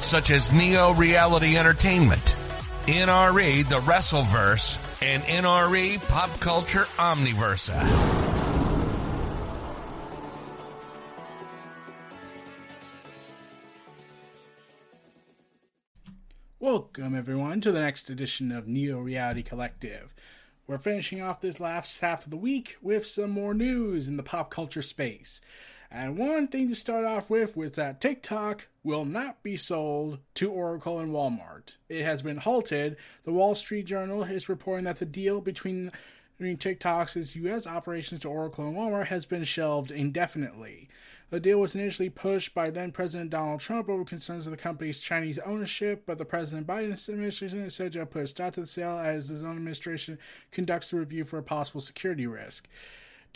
such as Neo Reality Entertainment, NRE The Wrestleverse, and NRE Pop Culture Omniverse. Welcome, everyone, to the next edition of Neo Reality Collective. We're finishing off this last half of the week with some more news in the pop culture space. And one thing to start off with was that TikTok will not be sold to Oracle and Walmart. It has been halted. The Wall Street Journal is reporting that the deal between, between TikTok's U.S. operations to Oracle and Walmart has been shelved indefinitely. The deal was initially pushed by then President Donald Trump over concerns of the company's Chinese ownership, but the President Biden administration has said to put a stop to the sale as his own administration conducts a review for a possible security risk.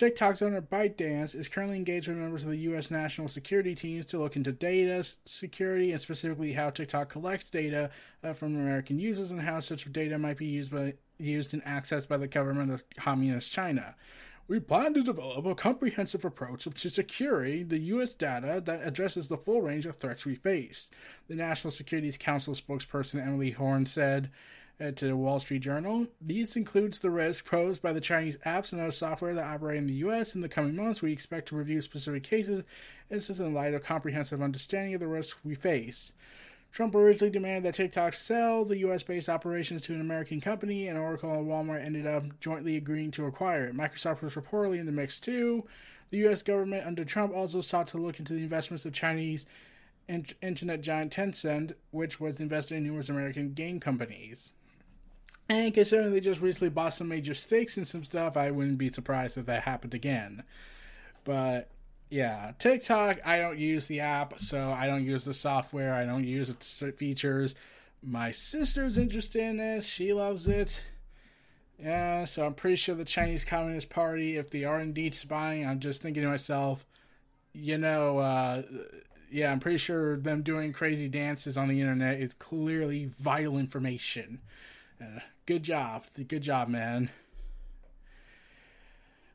TikTok's owner ByteDance is currently engaged with members of the U.S. national security teams to look into data security and specifically how TikTok collects data uh, from American users and how such data might be used by used and accessed by the government of Communist China. We plan to develop a comprehensive approach to securing the U.S. data that addresses the full range of threats we face. The National Security Council spokesperson Emily Horne said uh, to the Wall Street Journal. These includes the risk posed by the Chinese apps and other software that operate in the U.S. In the coming months, we expect to review specific cases. This is in light of comprehensive understanding of the risks we face. Trump originally demanded that TikTok sell the US based operations to an American company, and Oracle and Walmart ended up jointly agreeing to acquire it. Microsoft was reportedly in the mix too. The US government under Trump also sought to look into the investments of Chinese internet giant Tencent, which was invested in numerous American game companies. And considering they just recently bought some major stakes in some stuff, I wouldn't be surprised if that happened again. But yeah, TikTok, I don't use the app, so I don't use the software, I don't use its features. My sister's interested in this, she loves it. Yeah, so I'm pretty sure the Chinese Communist Party, if they are indeed spying, I'm just thinking to myself, you know, uh, yeah, I'm pretty sure them doing crazy dances on the internet is clearly vital information. Uh, good job. Good job, man.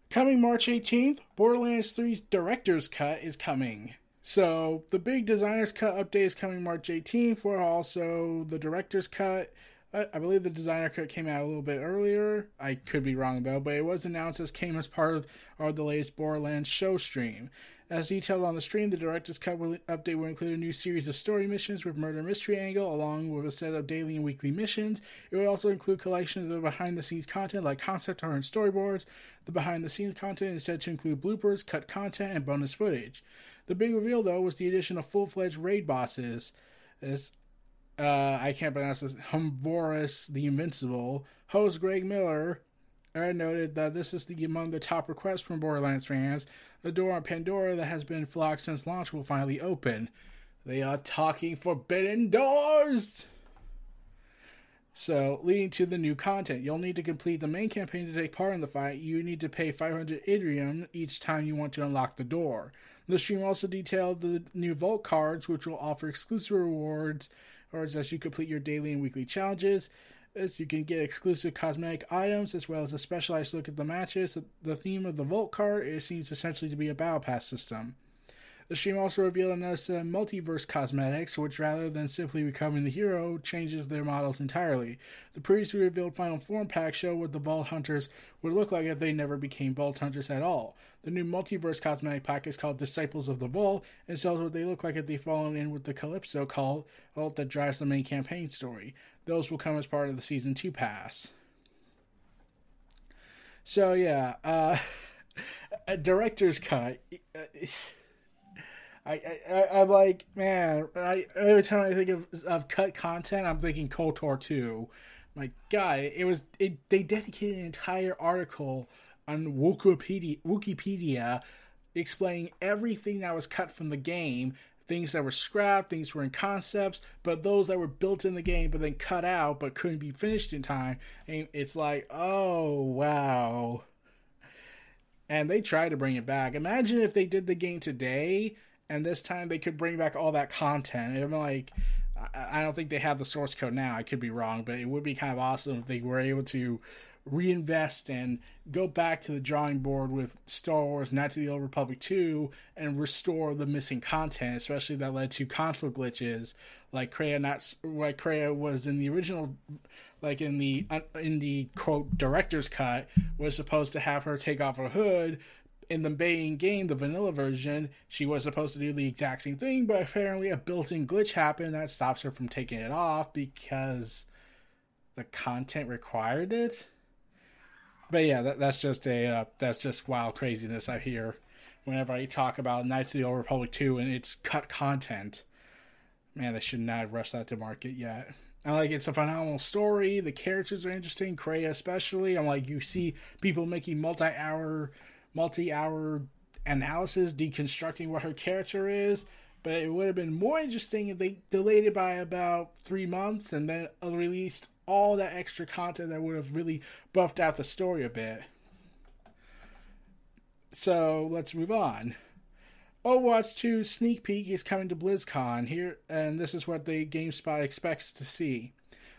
Coming March 18th, Borderlands 3's Director's Cut is coming. So, the big Designer's Cut update is coming March 18th, for also the Director's Cut. I believe the designer cut came out a little bit earlier. I could be wrong though, but it was announced as came as part of our the latest Borderlands show stream. As detailed on the stream, the director's cut will, update will include a new series of story missions with murder mystery angle, along with a set of daily and weekly missions. It will also include collections of behind the scenes content like concept art and storyboards. The behind the scenes content is said to include bloopers, cut content, and bonus footage. The big reveal, though, was the addition of full fledged raid bosses. As uh, I can't pronounce this, Humvorous the Invincible, host Greg Miller I noted that this is the, among the top requests from Borderlands fans. The door on Pandora that has been flocked since launch will finally open. They are talking forbidden doors! So, leading to the new content, you'll need to complete the main campaign to take part in the fight. You need to pay 500 Eridium each time you want to unlock the door. The stream also detailed the new Vault cards, which will offer exclusive rewards as you complete your daily and weekly challenges As you can get exclusive cosmetic items as well as a specialized look at the matches. The theme of the Vault card is seems essentially to be a battle pass system. The stream also revealed another set of multiverse cosmetics, which rather than simply becoming the hero, changes their models entirely. The previously revealed final form pack showed what the Vault Hunters would look like if they never became Vault Hunters at all. The new multiverse cosmetic pack is called Disciples of the Vault and shows what they look like if they fallen in with the Calypso cult that drives the main campaign story. Those will come as part of the season two pass. So yeah, uh, director's cut. I, I I'm like, man, I every time I think of, of cut content, I'm thinking KOTOR 2. My God, it was it. They dedicated an entire article on Wikipedia, Wikipedia explaining everything that was cut from the game things that were scrapped, things were in concepts, but those that were built in the game but then cut out but couldn't be finished in time. And it's like, oh wow. And they tried to bring it back. Imagine if they did the game today and this time they could bring back all that content. I'm like, I don't think they have the source code now. I could be wrong, but it would be kind of awesome if they were able to reinvest and go back to the drawing board with Star Wars Knights of the Old Republic 2 and restore the missing content, especially that led to console glitches like Kreia not like Kreia was in the original like in the in the quote director's cut was supposed to have her take off her hood in the main game, the vanilla version, she was supposed to do the exact same thing, but apparently a built-in glitch happened that stops her from taking it off because the content required it but yeah, that, that's just a uh, that's just wild craziness I hear whenever I talk about Knights of the Old Republic 2 and its cut content. Man, they should not have rushed that to market yet. I like it's a phenomenal story. The characters are interesting, Kreia especially. I'm like you see people making multi-hour, multi-hour analysis, deconstructing what her character is. But it would have been more interesting if they delayed it by about three months and then released all that extra content that would have really buffed out the story a bit. So let's move on. Overwatch 2 sneak peek is coming to BlizzCon here, and this is what the GameSpot expects to see.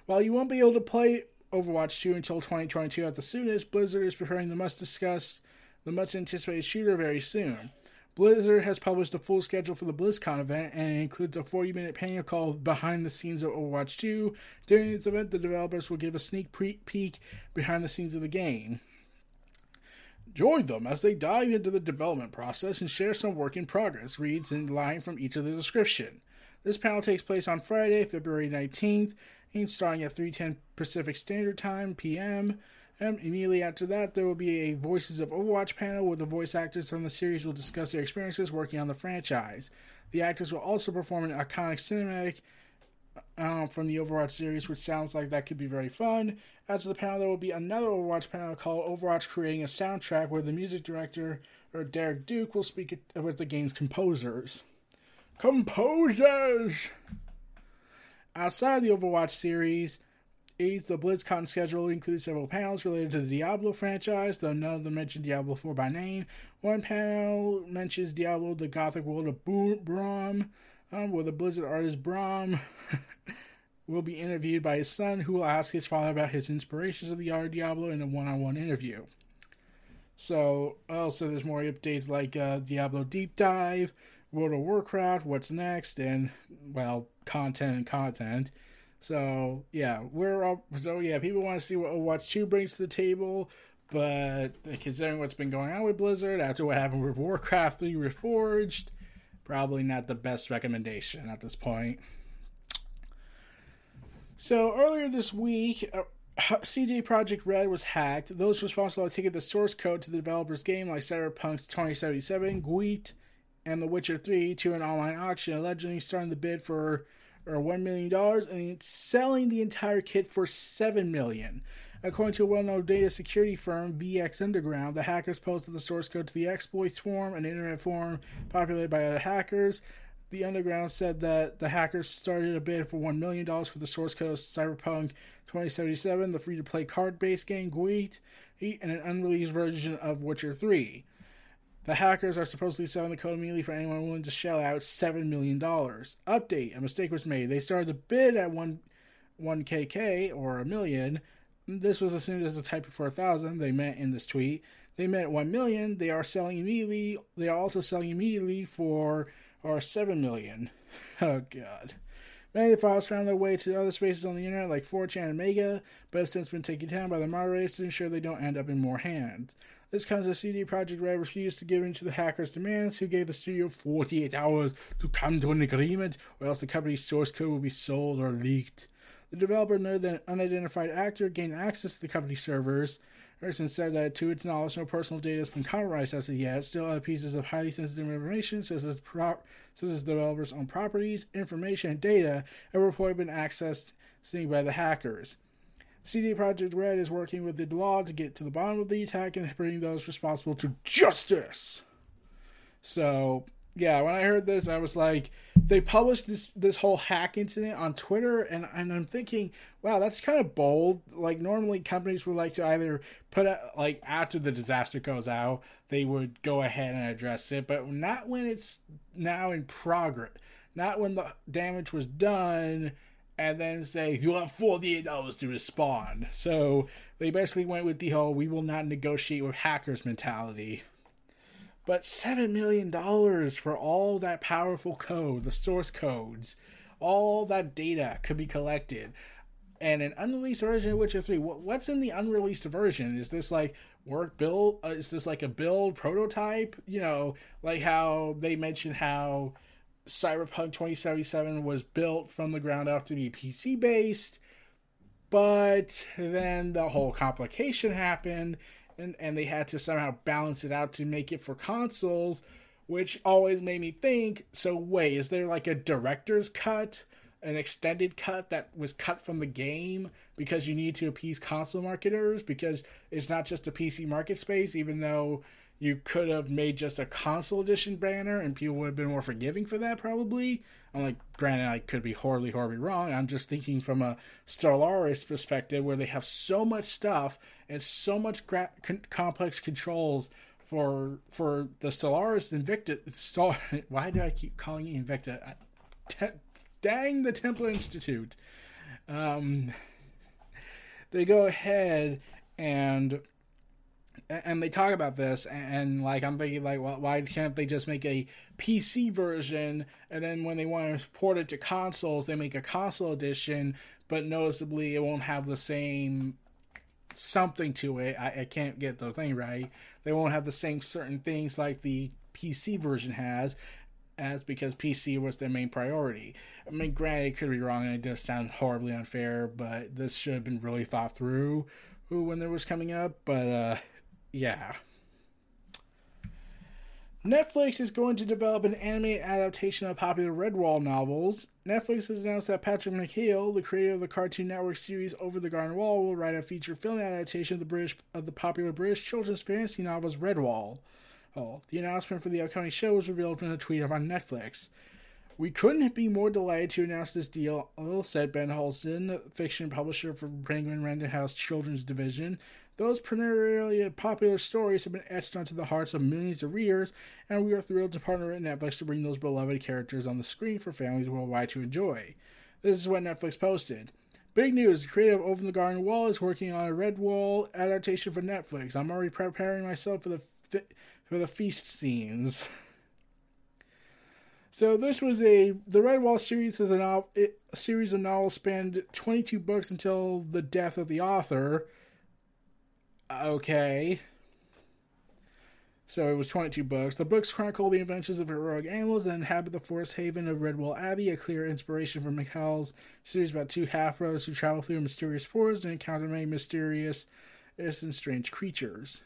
While you won't be able to play Overwatch 2 until 2022 at the soonest, Blizzard is preparing the much discussed, the much anticipated shooter very soon. Blizzard has published a full schedule for the BlizzCon event and includes a 40 minute panel called Behind the Scenes of Overwatch 2. During this event, the developers will give a sneak peek behind the scenes of the game. Join them as they dive into the development process and share some work in progress, reads in line from each of the description. This panel takes place on Friday, February 19th, and starting at 3:10 Pacific Standard Time p.m. And immediately after that, there will be a Voices of Overwatch panel where the voice actors from the series will discuss their experiences working on the franchise. The actors will also perform an iconic cinematic uh, from the Overwatch series, which sounds like that could be very fun. After the panel, there will be another Overwatch panel called Overwatch Creating a Soundtrack, where the music director, or Derek Duke, will speak with the game's composers. Composers! Outside the Overwatch series, 8th, the BlizzCon schedule includes several panels related to the Diablo franchise, though none of them mention Diablo 4 by name. One panel mentions Diablo, the Gothic world of Brom, um, where the Blizzard artist Brom will be interviewed by his son, who will ask his father about his inspirations of the art of Diablo in a one on one interview. So, also, there's more updates like uh, Diablo Deep Dive, World of Warcraft, What's Next, and, well, content and content. So yeah, we're all, so yeah. People want to see what Overwatch Two brings to the table, but considering what's been going on with Blizzard after what happened with Warcraft Three Reforged, probably not the best recommendation at this point. So earlier this week, uh, CD Projekt Red was hacked. Those responsible taking the source code to the developer's game, like Cyberpunk's 2077, Gwent, and The Witcher 3, to an online auction, allegedly starting the bid for or one million dollars, and selling the entire kit for seven million. According to a well-known data security firm, VX Underground, the hackers posted the source code to the exploits forum, an internet forum populated by other hackers. The Underground said that the hackers started a bid for $1 million for the source code of Cyberpunk 2077, the free to play card based game Gwent, and an unreleased version of Witcher 3. The hackers are supposedly selling the code immediately for anyone willing to shell out $7 million. Update A mistake was made. They started the bid at 1, 1 KK or a million. This was assumed as a typo for a thousand. They meant in this tweet. They meant 1 million. They are selling immediately. They are also selling immediately for or 7 million. oh, God. Many of the files found their way to other spaces on the internet like 4chan and Mega, but have since been taken down by the moderators to ensure they don't end up in more hands. This comes as CD Projekt Red refused to give in to the hackers' demands, who gave the studio 48 hours to come to an agreement, or else the company's source code will be sold or leaked. The developer noted that an unidentified actor gained access to the company's servers. Ericsson said that, to its knowledge, no personal data has been compromised as of yet. Still, other pieces of highly sensitive information, such as, prop- such as developers' own properties, information, and data, have reportedly been accessed by the hackers. CD Projekt Red is working with the law to get to the bottom of the attack and bring those responsible to justice. So, yeah, when I heard this, I was like, they published this this whole hack incident on Twitter, and and I'm thinking, wow, that's kind of bold. Like normally, companies would like to either put out like after the disaster goes out, they would go ahead and address it, but not when it's now in progress, not when the damage was done. And then say you have 48 hours to respond. So they basically went with the whole "we will not negotiate with hackers" mentality. But $7 million for all that powerful code, the source codes, all that data could be collected. And an unreleased version of Witcher 3. What's in the unreleased version? Is this like work build? Uh, is this like a build prototype? You know, like how they mentioned how Cyberpunk 2077 was built from the ground up to be PC based. But then the whole complication happened and, and they had to somehow balance it out to make it for consoles, which always made me think so, wait, is there like a director's cut? An extended cut that was cut from the game because you need to appease console marketers because it's not just a PC market space, even though you could have made just a console edition banner and people would have been more forgiving for that probably I'm like, granted, I could be horribly, horribly wrong. I'm just thinking from a Stellaris perspective where they have so much stuff and so much gra- con- complex controls for for the Stellaris Invicta. Star- Why do I keep calling it Invicta? Te- dang the Templar Institute. Um, they go ahead and and they talk about this and, like i'm thinking like well, why can't they just make a pc version and then when they want to port it to consoles they make a console edition but noticeably it won't have the same something to it i, I can't get the thing right they won't have the same certain things like the pc version has as because PC was their main priority. I mean, granted, it could be wrong and it does sound horribly unfair, but this should have been really thought through when there was coming up. But uh, yeah. Netflix is going to develop an anime adaptation of popular Redwall novels. Netflix has announced that Patrick McHale, the creator of the Cartoon Network series Over the Garden Wall, will write a feature film adaptation of the British of the popular British children's fantasy novels Redwall. Oh, the announcement for the upcoming show was revealed from a tweet on Netflix. We couldn't be more delighted to announce this deal, said Ben Horslen, fiction publisher for Penguin Random House Children's Division. Those perennially popular stories have been etched onto the hearts of millions of readers, and we are thrilled to partner with Netflix to bring those beloved characters on the screen for families worldwide to enjoy. This is what Netflix posted. Big news! The creator of Over the Garden Wall is working on a Redwall adaptation for Netflix. I'm already preparing myself for the for the feast scenes. so this was a the Redwall series is a, novel, a series of novels spanned 22 books until the death of the author. Okay. So it was 22 books. The books chronicle the adventures of heroic animals that inhabit the forest haven of Redwall Abbey, a clear inspiration from McHale's series about two half brothers who travel through a mysterious forest and encounter many mysterious and strange creatures.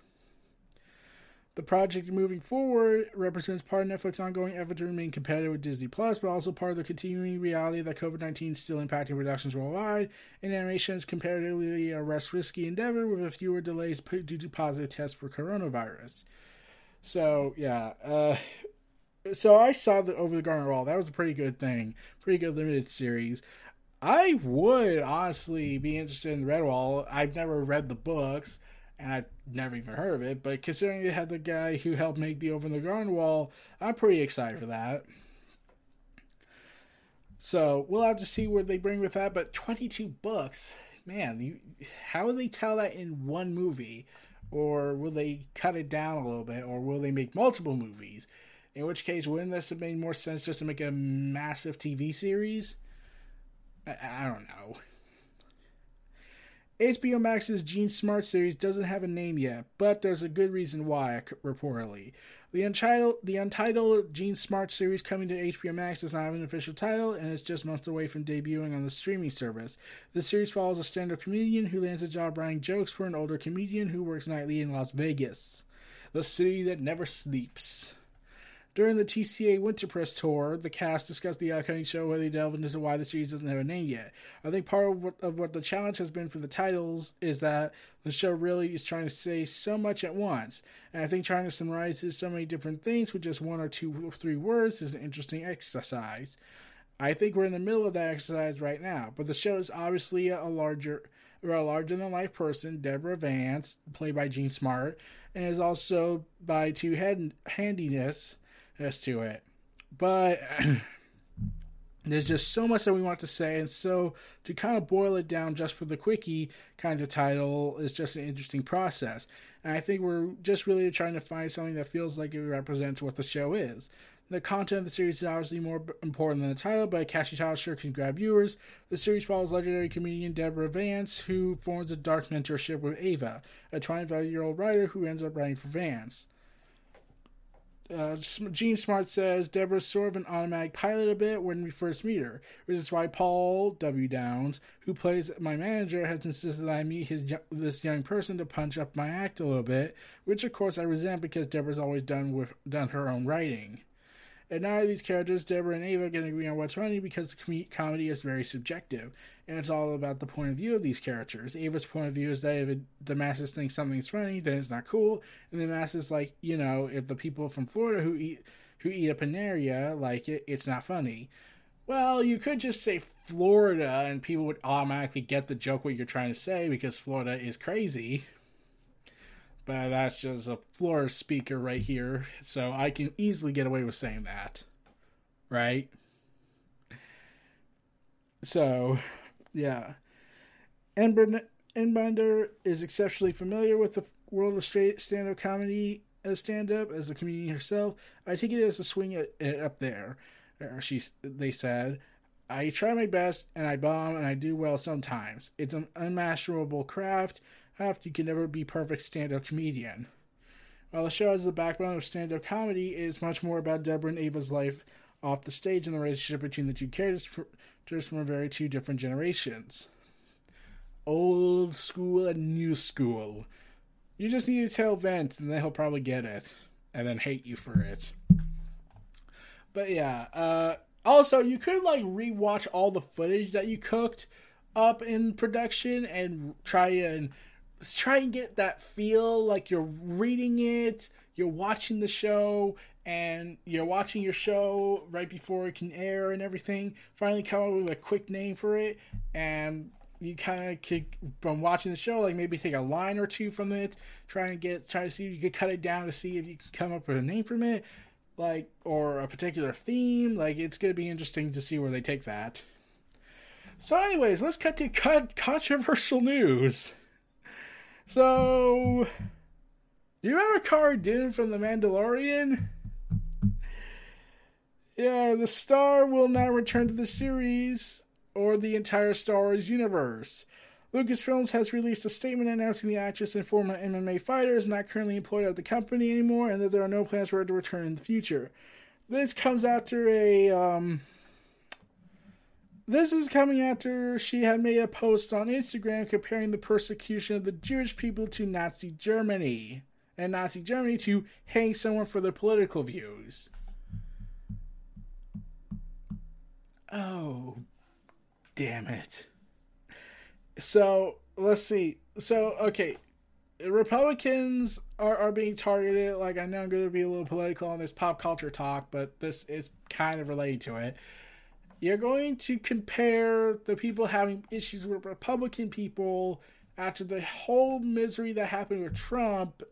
The project moving forward represents part of Netflix's ongoing effort to remain competitive with Disney Plus, but also part of the continuing reality that COVID 19 is still impacting productions worldwide, and animation is comparatively a less risky endeavor with fewer delays due to positive tests for coronavirus. So, yeah. Uh, so I saw that Over the Garden Wall. That was a pretty good thing. Pretty good limited series. I would honestly be interested in Redwall. I've never read the books and I've never even heard of it. But considering it had the guy who helped make the Over the Garden Wall, I'm pretty excited for that. So we'll have to see where they bring with that. But 22 books, man, you, how will they tell that in one movie? Or will they cut it down a little bit? Or will they make multiple movies? In which case, wouldn't this have made more sense just to make a massive TV series? I, I don't know. HBO Max's Jean Smart series doesn't have a name yet, but there's a good reason why, reportedly. The untitled, the untitled Jean Smart series coming to HBO Max does not have an official title and is just months away from debuting on the streaming service. The series follows a stand up comedian who lands a job writing jokes for an older comedian who works nightly in Las Vegas, the city that never sleeps. During the TCA Winter Press tour, the cast discussed the upcoming show where they delve into why the series doesn't have a name yet. I think part of what, of what the challenge has been for the titles is that the show really is trying to say so much at once. And I think trying to summarize so many different things with just one or two or three words is an interesting exercise. I think we're in the middle of that exercise right now, but the show is obviously a larger or a larger than life person, Deborah Vance, played by Jean Smart, and is also by two head handiness as to it. But there's just so much that we want to say, and so to kind of boil it down just for the quickie kind of title is just an interesting process. And I think we're just really trying to find something that feels like it represents what the show is. The content of the series is obviously more important than the title, but a catchy title sure can grab viewers. The series follows legendary comedian Deborah Vance, who forms a dark mentorship with Ava, a 25 year old writer who ends up writing for Vance. Uh, Jean Smart says Deborah's sort of an automatic pilot a bit when we first meet her, which is why Paul W. Downs, who plays my manager, has insisted that I meet his this young person to punch up my act a little bit, which of course I resent because Deborah's always done with done her own writing. And neither of these characters, Deborah and Ava, can agree on what's funny because the com- comedy is very subjective, and it's all about the point of view of these characters. Ava's point of view is that if it, the masses think something's funny, then it's not cool, and the masses like you know if the people from Florida who eat who eat a Panera like it, it's not funny. Well, you could just say Florida, and people would automatically get the joke what you're trying to say because Florida is crazy but that's just a floor speaker right here, so I can easily get away with saying that. Right? So, yeah. Einbinder is exceptionally familiar with the world of straight stand-up comedy as stand-up as a comedian herself. I take it as a swing at, at up there. Uh, she, they said, I try my best and I bomb and I do well sometimes. It's an unmasterable craft after you can never be perfect stand-up comedian. While the show has the backbone of stand-up comedy, it is much more about Deborah and Ava's life off the stage and the relationship between the two characters from very two different generations. Old school and new school. You just need to tell Vince, and then he'll probably get it, and then hate you for it. But yeah, uh, also you could like rewatch all the footage that you cooked up in production and try and try and get that feel like you're reading it, you're watching the show, and you're watching your show right before it can air and everything. Finally, come up with a quick name for it, and you kind of could from watching the show, like maybe take a line or two from it, try and get try to see if you could cut it down to see if you can come up with a name from it, like or a particular theme. Like it's gonna be interesting to see where they take that. So, anyways, let's cut to controversial news. So, do you remember Cara Dune from The Mandalorian? Yeah, the star will not return to the series or the entire Star Wars universe. Lucasfilms has released a statement announcing the actress and former MMA fighter is not currently employed at the company anymore and that there are no plans for her to return in the future. This comes after a um, this is coming after she had made a post on Instagram comparing the persecution of the Jewish people to Nazi Germany, and Nazi Germany to hang someone for their political views. Oh, damn it. So, let's see. So, okay. Republicans are, are being targeted. Like, I know I'm going to be a little political on this pop culture talk, but this is kind of related to it you're going to compare the people having issues with Republican people after the whole misery that happened with Trump.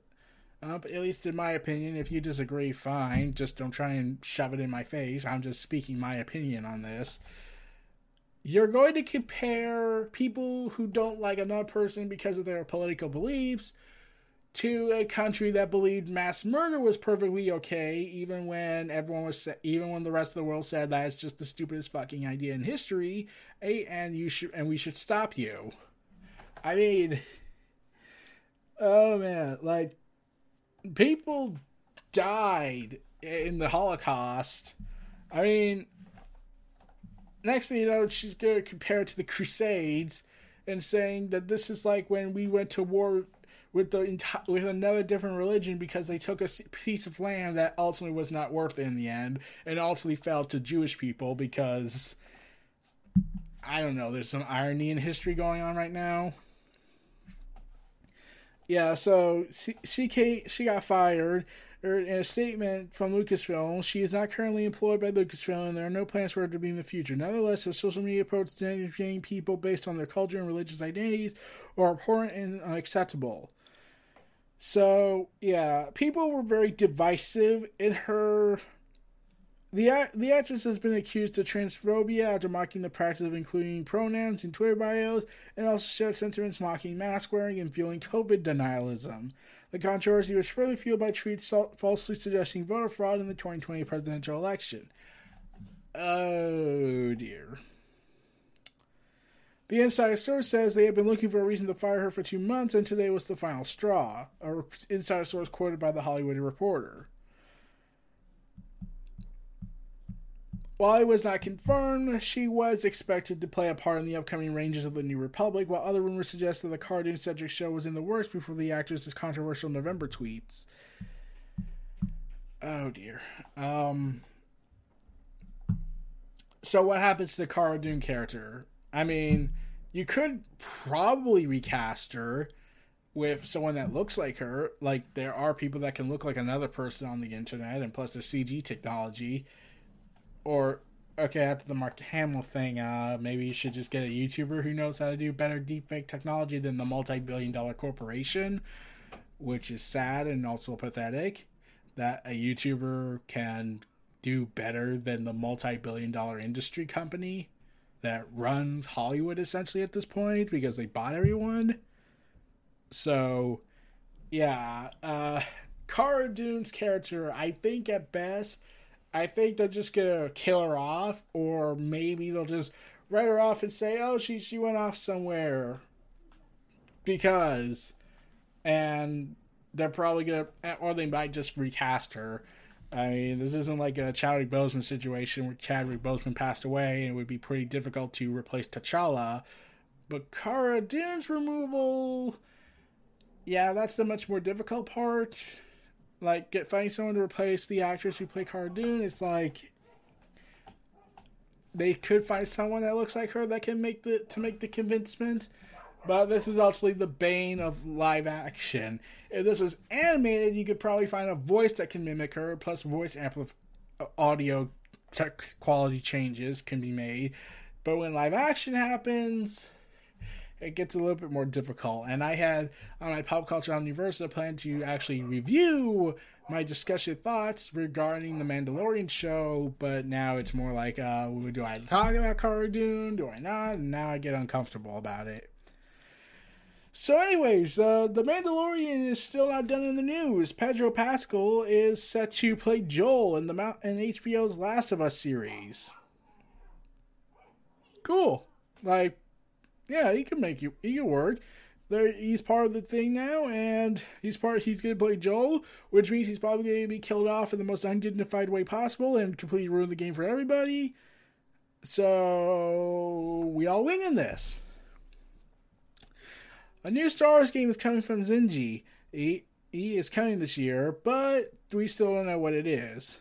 Uh, at least in my opinion, if you disagree, fine. Just don't try and shove it in my face. I'm just speaking my opinion on this. You're going to compare people who don't like another person because of their political beliefs to a country that believed mass murder was perfectly okay, even when everyone was, even when the rest of the world said that it's just the stupidest fucking idea in history, and you should, and we should stop you. I mean, oh man, like people died in the Holocaust. I mean, next thing you know, she's to compare it to the Crusades and saying that this is like when we went to war with the with another different religion because they took a piece of land that ultimately was not worth it in the end, and ultimately fell to Jewish people because I don't know. There's some irony in history going on right now. Yeah, so she she, got fired. Er, in a statement from Lucasfilm, she is not currently employed by Lucasfilm, and there are no plans for her to be in the future. Nonetheless, her social media approach to people based on their culture and religious identities are abhorrent and unacceptable. So yeah, people were very divisive in her. The the actress has been accused of transphobia after mocking the practice of including pronouns in Twitter bios, and also shared sentiments mocking mask wearing and fueling COVID denialism. The controversy was further fueled by tweets falsely suggesting voter fraud in the 2020 presidential election. Oh dear. The insider source says they have been looking for a reason to fire her for two months, and today was the final straw. A insider source quoted by the Hollywood Reporter. While it was not confirmed, she was expected to play a part in the upcoming Rangers of the New Republic, while other rumors suggest that the cartoon centric show was in the works before the actress's controversial November tweets. Oh dear. Um, so what happens to the Cara Dune character? I mean, you could probably recast her with someone that looks like her. Like there are people that can look like another person on the internet, and plus the CG technology. Or okay, after the Mark Hamill thing, uh, maybe you should just get a YouTuber who knows how to do better deepfake technology than the multi-billion-dollar corporation, which is sad and also pathetic. That a YouTuber can do better than the multi-billion-dollar industry company that runs Hollywood essentially at this point because they bought everyone. So, yeah, uh, Cara Dune's character, I think at best, I think they're just gonna kill her off, or maybe they'll just write her off and say, "Oh, she she went off somewhere," because, and they're probably gonna, or they might just recast her I mean, this isn't like a Chadwick Boseman situation where Chadwick Boseman passed away and it would be pretty difficult to replace T'Challa. But Cara Dune's removal, yeah, that's the much more difficult part. Like, get finding someone to replace the actress who played Cara Dune, it's like they could find someone that looks like her that can make the to make the convincement. But this is actually the bane of live action. If this was animated, you could probably find a voice that can mimic her, plus voice amplif- audio tech quality changes can be made. But when live action happens, it gets a little bit more difficult. And I had on my Pop Culture Omniverse a plan to actually review my discussion thoughts regarding the Mandalorian show, but now it's more like, uh, do I talk about Cara Dune? Do I not? And now I get uncomfortable about it. So, anyways, uh, The Mandalorian is still not done in the news. Pedro Pascal is set to play Joel in the in HBO's Last of Us series. Cool. Like, yeah, he can make you. He can work. There, he's part of the thing now, and he's part. He's going to play Joel, which means he's probably going to be killed off in the most undignified way possible and completely ruin the game for everybody. So we all win in this. A new Star Wars game is coming from Zynga. He, he is coming this year, but we still don't know what it is.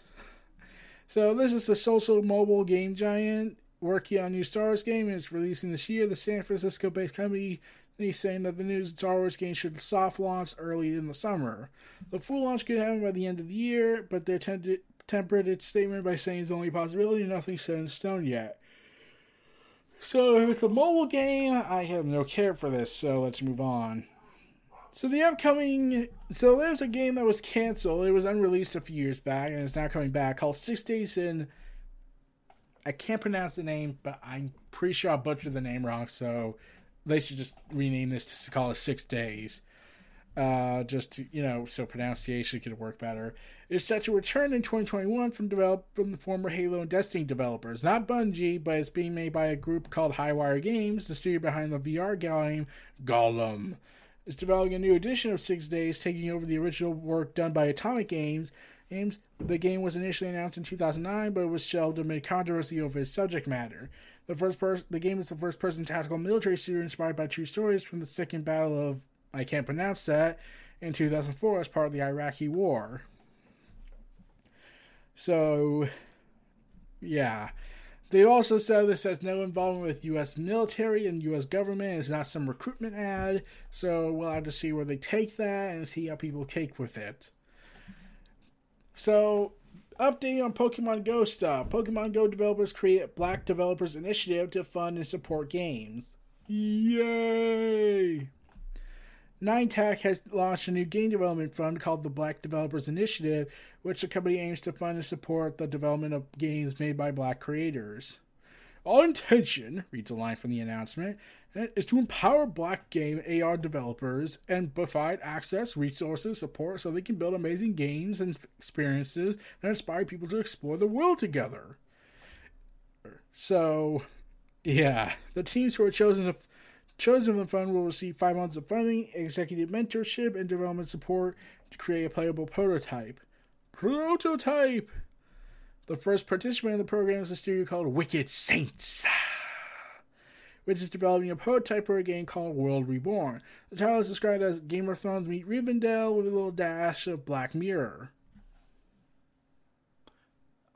So this is the social mobile game giant working on new Star Wars game it's releasing this year. The San Francisco-based company is saying that the new Star Wars game should soft launch early in the summer. The full launch could happen by the end of the year, but they're tempered its statement by saying it's only a possibility, nothing set in stone yet. So if it's a mobile game, I have no care for this, so let's move on. So the upcoming so there's a game that was canceled. It was unreleased a few years back and it's now coming back called Six Days in I can't pronounce the name, but I'm pretty sure I butchered the name wrong, so they should just rename this to call it Six Days uh, just to, you know, so pronunciation could work better, is set to return in 2021 from develop from the former Halo and Destiny developers. Not Bungie, but it's being made by a group called Highwire Games, the studio behind the VR game Golem. It's developing a new edition of Six Days, taking over the original work done by Atomic Games. Games. The game was initially announced in 2009, but it was shelved amid controversy over its subject matter. The first person, the game is the first-person tactical military shooter inspired by true stories from the Second Battle of I can't pronounce that in 2004 as part of the Iraqi War. So, yeah. They also said this has no involvement with U.S. military and U.S. government. It's not some recruitment ad. So we'll have to see where they take that and see how people take with it. So, update on Pokemon Go stuff. Pokemon Go developers create Black Developers Initiative to fund and support games. Yay! Niantic has launched a new game development fund called the Black Developers Initiative, which the company aims to fund and support the development of games made by black creators. Our intention, reads a line from the announcement, is to empower black game AR developers and provide access, resources, support so they can build amazing games and experiences and inspire people to explore the world together. So, yeah, the teams who are chosen to Chosen from the fund will receive five months of funding, executive mentorship, and development support to create a playable prototype. Prototype! The first participant in the program is a studio called Wicked Saints, which is developing a prototype for a game called World Reborn. The title is described as Game of Thrones meet Rivendell with a little dash of Black Mirror.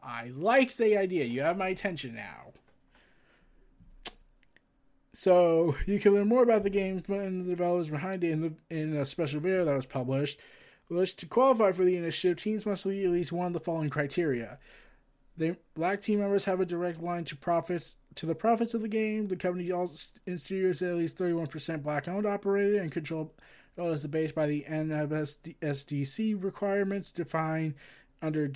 I like the idea. You have my attention now. So you can learn more about the game and the developers behind it in the in a special video that was published. Which to qualify for the initiative, teams must meet at least one of the following criteria: the black team members have a direct line to profits to the profits of the game. The company also in studios at least thirty one percent black owned operated and controlled as the base by the NFSDC requirements defined under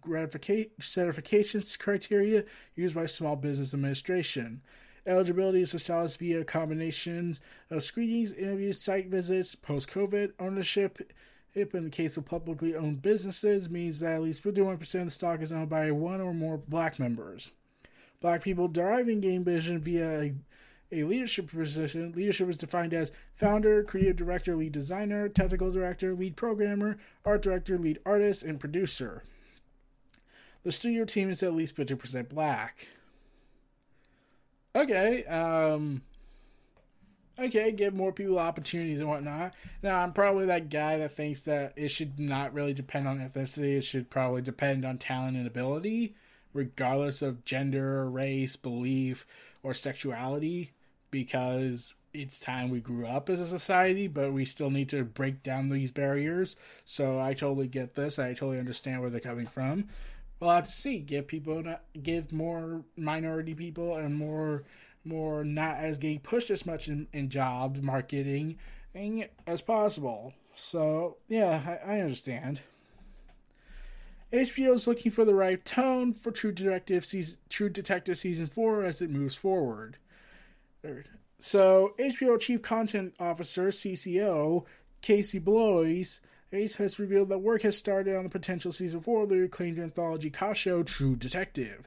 gratification certifications criteria used by Small Business Administration. Eligibility is established via combinations of screenings, interviews, site visits, post COVID ownership. If in the case of publicly owned businesses, means that at least 51% of the stock is owned by one or more black members. Black people deriving game vision via a, a leadership position. Leadership is defined as founder, creative director, lead designer, technical director, lead programmer, art director, lead artist, and producer. The studio team is at least 50% black okay, um, okay, give more people opportunities and whatnot. Now, I'm probably that guy that thinks that it should not really depend on ethnicity. It should probably depend on talent and ability, regardless of gender, race, belief, or sexuality, because it's time we grew up as a society, but we still need to break down these barriers. So I totally get this. I totally understand where they're coming from we'll have to see. Give people, give more minority people and more, more not as getting pushed as much in, in jobs, marketing, as possible. So yeah, I, I understand. HBO is looking for the right tone for True Detective season, True Detective season four as it moves forward. So HBO Chief Content Officer (CCO) Casey Bloys Ace has revealed that work has started on the potential season four of the acclaimed anthology cop show True Detective.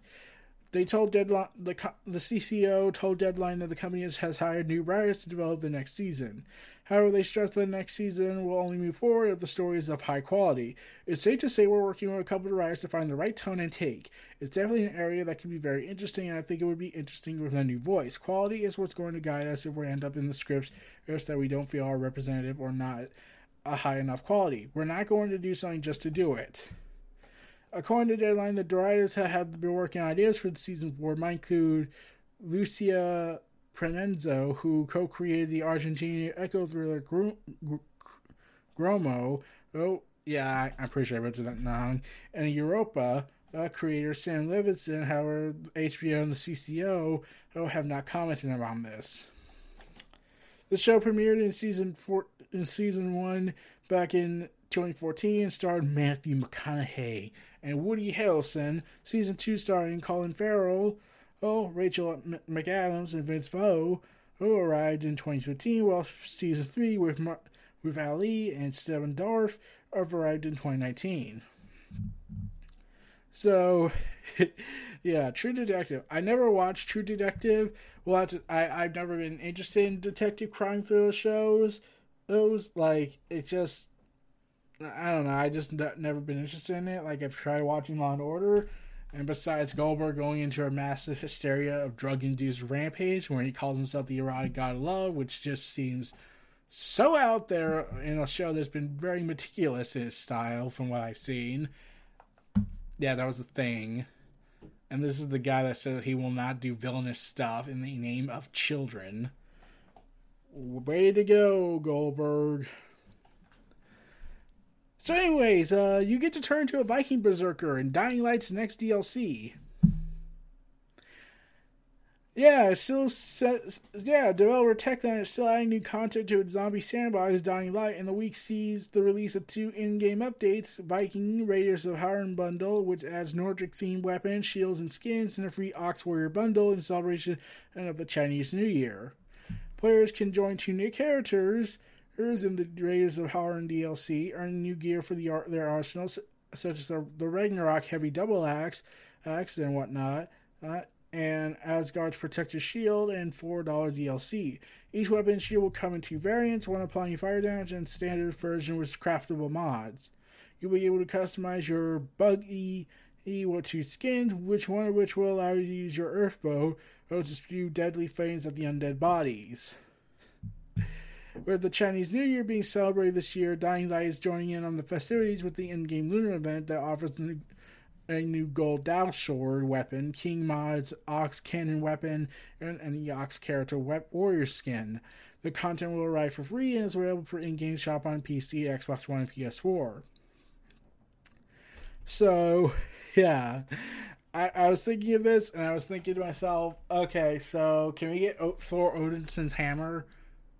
They told Deadline the the CCO told Deadline that the company has hired new writers to develop the next season. However, they stressed that the next season will only move forward if the story is of high quality. It's safe to say we're working with a couple of writers to find the right tone and take. It's definitely an area that can be very interesting, and I think it would be interesting with a new voice. Quality is what's going to guide us if we end up in the scripts that we don't feel are representative or not a high enough quality. We're not going to do something just to do it. According to Deadline, the writers have had been working on ideas for the season four might include Lucia Prenenzo, who co-created the Argentinian echo thriller Gromo. Oh, yeah, I'm pretty sure I butchered that wrong. And Euphoria uh, creator Sam Levinson, however, HBO and the CCO oh, have not commented on this. The show premiered in season four, season one back in 2014 and starred Matthew McConaughey and Woody Harrelson. Season two starring Colin Farrell, oh Rachel McAdams and Vince Vaughn, who arrived in 2015, while season three with Mar- with Ali and Stephen Dorff arrived in 2019. So, yeah, True Detective. I never watched True Detective. Well, I I've never been interested in detective crime thriller shows those like it just I don't know. I just never been interested in it. Like I've tried watching Law and Order, and besides Goldberg going into a massive hysteria of drug-induced rampage, where he calls himself the erotic god of love, which just seems so out there in a show that's been very meticulous in its style from what I've seen. Yeah, that was the thing. And this is the guy that says he will not do villainous stuff in the name of children. Way to go, Goldberg. So, anyways, uh, you get to turn to a Viking Berserker in Dying Light's next DLC. Yeah, still says, yeah, developer Techland is still adding new content to its zombie sandbox, Dying Light, and the week sees the release of two in-game updates, Viking Raiders of Harran bundle, which adds Nordic-themed weapons, shields, and skins, and a free Ox Warrior bundle in celebration of the Chinese New Year. Players can join two new characters, in the Raiders of Harran DLC, earn new gear for the, their arsenals, such as the, the Ragnarok Heavy Double Axe, axe and whatnot, uh, and Asgard's Protector Shield, and $4 DLC. Each weapon shield will come in two variants, one applying fire damage and standard version with craftable mods. You'll be able to customize your buggy with two skins, which one of which will allow you to use your earth bow to spew deadly flames at the undead bodies. With the Chinese New Year being celebrated this year, Dying Light is joining in on the festivities with the in-game lunar event that offers a new gold Dao sword weapon, King Mod's Ox cannon weapon, and, the Ox character warrior skin. The content will arrive for free and is available for in-game shop on PC, Xbox One, and PS4. So, yeah. I, I was thinking of this, and I was thinking to myself, okay, so can we get o- Thor Odinson's hammer?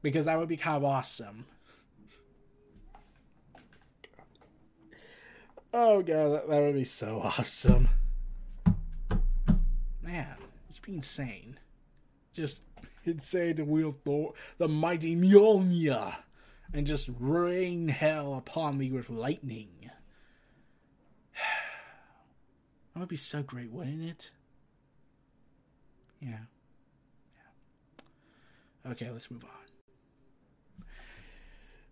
because that would be kind of awesome. Oh god, that, that would be so awesome. Man, it's be insane. Just insane to wield Thor, the mighty Mjolnir and just rain hell upon me with lightning. That would be so great, wouldn't it? Yeah. yeah. Okay, let's move on.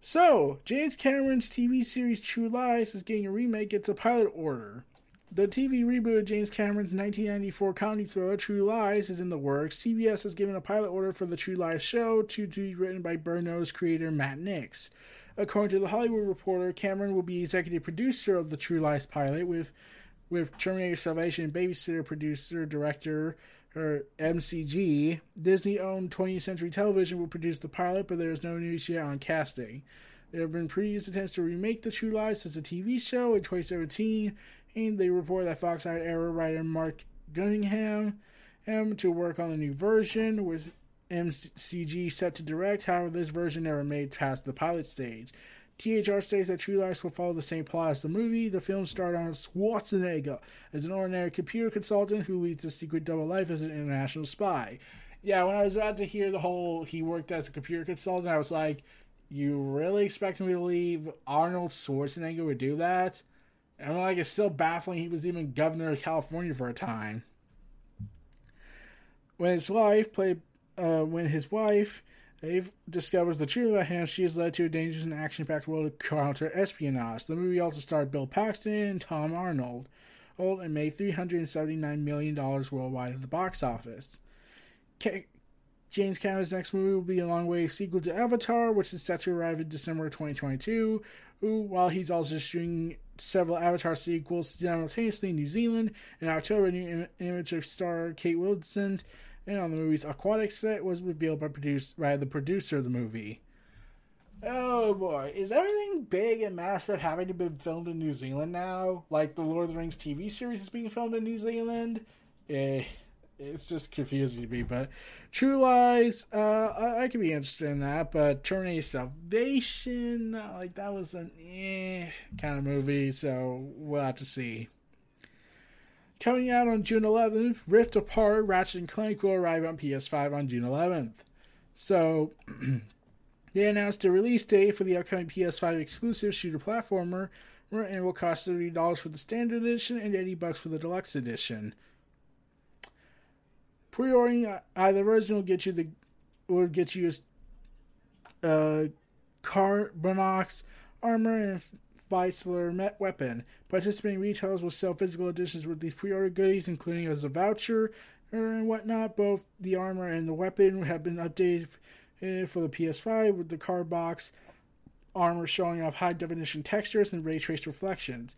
So, James Cameron's TV series True Lies is getting a remake. It's a pilot order. The TV reboot of James Cameron's 1994 comedy thriller True Lies is in the works. CBS has given a pilot order for the True Lies show to, be written by Burn Notice creator Matt Nix. According to the Hollywood Reporter, Cameron will be executive producer of the True Lies pilot, with with Terminator Salvation babysitter producer director or McG, Disney owned 20th Century Television will produce the pilot, but there is no news yet on casting. There have been previous attempts to remake The True Lies as a TV show in 2017, and they report that Fox hired Arrow writer Marc Guggenheim to work on a new version, with McG set to direct. However, this version never made past the pilot stage. THR states that True Lies will follow the same plot as the movie. The film starred Arnold Schwarzenegger as an ordinary computer consultant who leads a secret double life as an international spy. Yeah, when I was about to hear the whole he worked as a computer consultant, I was like, you really expect me to believe Arnold Schwarzenegger would do that? And I'm like, it's still baffling he was even governor of California for a time. When his wife played, uh, when his wife Eve discovers the truth about him. She is led to a dangerous and action-packed world of counter-espionage. The movie also starred Bill Paxton and Tom Arnold, old and made $379 million worldwide at the box office. James Cameron's next movie will be a long-way sequel to Avatar, which is set to arrive in December 2022. Who, while he's also shooting several Avatar sequels simultaneously in New Zealand, in October, new image of star Kate Winslet and on the movie's aquatic set was revealed by produce by the producer of the movie. Oh boy, is everything big and massive having to be filmed in New Zealand now? Like the Lord of the Rings TV series is being filmed in New Zealand? Eh, it's just confusing to me. But True Lies, uh, I, I could be interested in that. But Terminator Salvation, like that was an eh kind of movie, so we'll have to see. Coming out on June 11th, Rift Apart Ratchet and Clank will arrive on PS5 on June 11th. So, they announced a release date for the upcoming PS5 exclusive shooter platformer, and will cost $30 for the standard edition and 80 bucks for the deluxe edition. Pre-ordering either version will get you the will get you a uh, Carbonox armor and Viceler Met Weapon. Participating retailers will sell physical editions with these pre-order goodies, including as a voucher and whatnot. Both the armor and the weapon have been updated uh, for the PS5 with the Carbonox armor showing off high definition textures and ray traced reflections.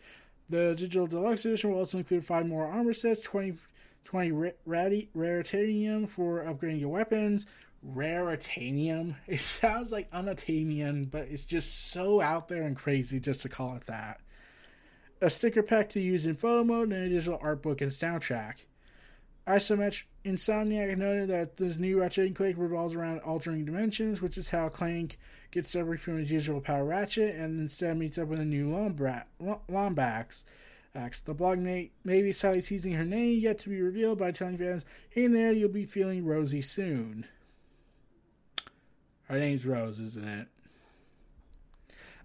The digital deluxe edition will also include five more armor sets, 20, 20 raritanium for upgrading your weapons. Raritanium. It sounds like unatamian, but it's just so out there and crazy just to call it that. A sticker pack to use in photo mode and a digital art book and soundtrack. Isometric Insomniac noted that this new Ratchet and Clank revolves around altering dimensions, which is how Clank gets separate from his usual power Ratchet and instead meets up with a new Lombax. The blog may, may be slightly teasing her name, yet to be revealed by telling fans, hey there, you'll be feeling rosy soon. Her name's Rose, isn't it?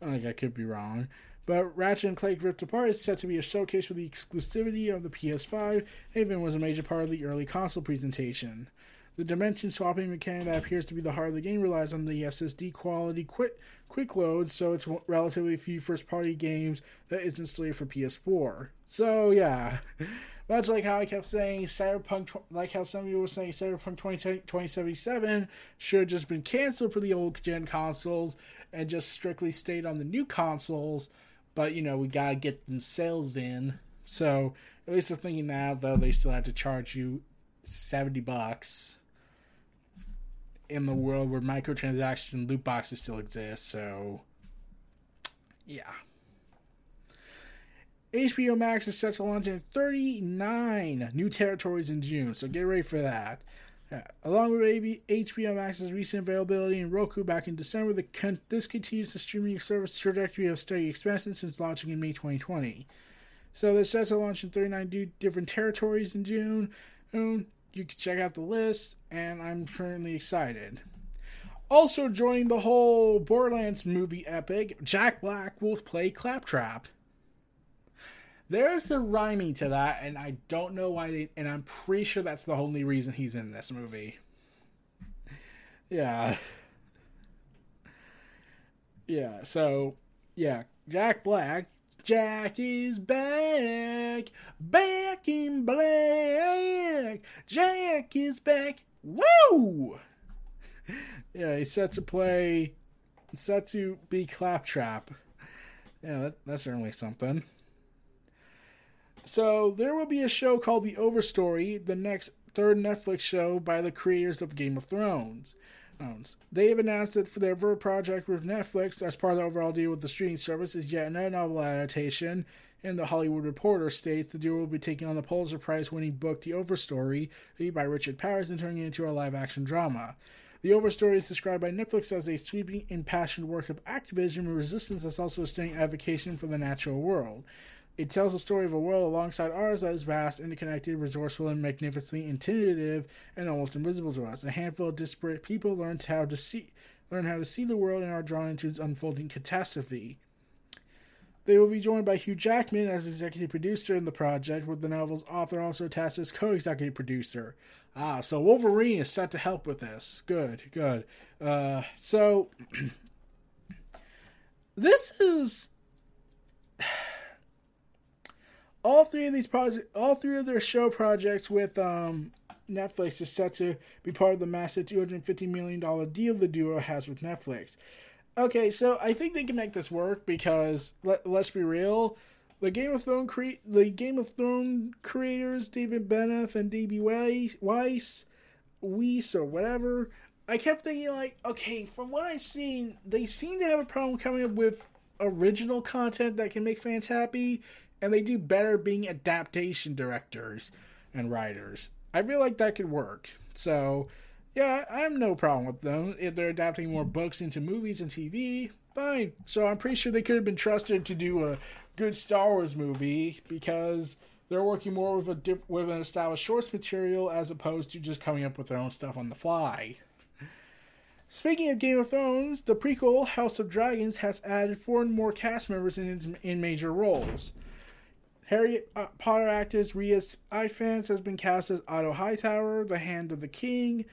I think I could be wrong. But Ratchet and Clank Rift Apart is set to be a showcase for the exclusivity of the PS5, even was a major part of the early console presentation. The dimension swapping mechanic that appears to be the heart of the game relies on the SSD quality quick, quick loads, so it's relatively few first party games that isn't slated for PS4. So, yeah. Much like how I kept saying Cyberpunk, like how some of you were saying Cyberpunk 20, 2077 should have just been canceled for the old gen consoles and just strictly stayed on the new consoles but you know we gotta get them sales in. So at least they're thinking now, though they still have to charge you seventy bucks in the world where microtransaction loot boxes still exist. So yeah. HBO Max is set to launch in 39 new territories in June, so get ready for that. Uh, along with HBO Max's recent availability in Roku back in December, con- this continues the streaming service trajectory of steady expansion since launching in May 2020. So they're set to launch in 39 different territories in June. You can check out the list, and I'm currently excited. Also joining the whole Borderlands movie epic, Jack Black will play Claptrap. There's a rhyming to that, and I don't know why they. And I'm pretty sure that's the only reason he's in this movie. Yeah. Yeah, so, yeah, Jack Black. Jack is back, back in black. Jack is back. Woo! yeah, he's set to play, set to be Claptrap. Yeah, that, that's certainly something. So there will be a show called The Overstory, the next third Netflix show by the creators of Game of Thrones. They have announced that for their Vert project with Netflix, as part of the overall deal with the streaming service, is yet another novel adaptation. And the Hollywood Reporter states the duo will be taking on the Pulitzer Prize winning book The Overstory, by Richard Powers, and turning it into a live action drama. The Overstory is described by Netflix as a sweeping, impassioned work of activism and resistance that's also a stunning advocacy for the natural world. It tells the story of a world alongside ours that is vast, interconnected, resourceful, and magnificently intuitive, and almost invisible to us. A handful of disparate people learn how to see learn how to see the world and are drawn into its unfolding catastrophe. They will be joined by Hugh Jackman as executive producer in the project, with the novel's author also attached as co-executive producer. Ah, so Wolverine is set to help with this. Good, good. Uh, so this is all three of these projects, all three of their show projects with um, Netflix is set to be part of the massive $250 million deal the duo has with Netflix. Okay, so I think they can make this work because let, let's be real, the Game of Thrones cre- the Game of Thrones creators David Benioff and D.B. Weiss, Weiss or whatever. I kept thinking like, okay, from what I've seen, they seem to have a problem coming up with original content that can make fans happy and they do better being adaptation directors and writers. I feel like that could work. So, yeah, I have no problem with them. If they're adapting more books into movies and TV, fine. So I'm pretty sure they could have been trusted to do a good Star Wars movie because they're working more with a dip, with an established source material as opposed to just coming up with their own stuff on the fly. Speaking of Game of Thrones, the prequel House of Dragons has added four more cast members in, in major roles. Harry uh, Potter actress Rhys Ifans has been cast as Otto Hightower, the Hand of the King.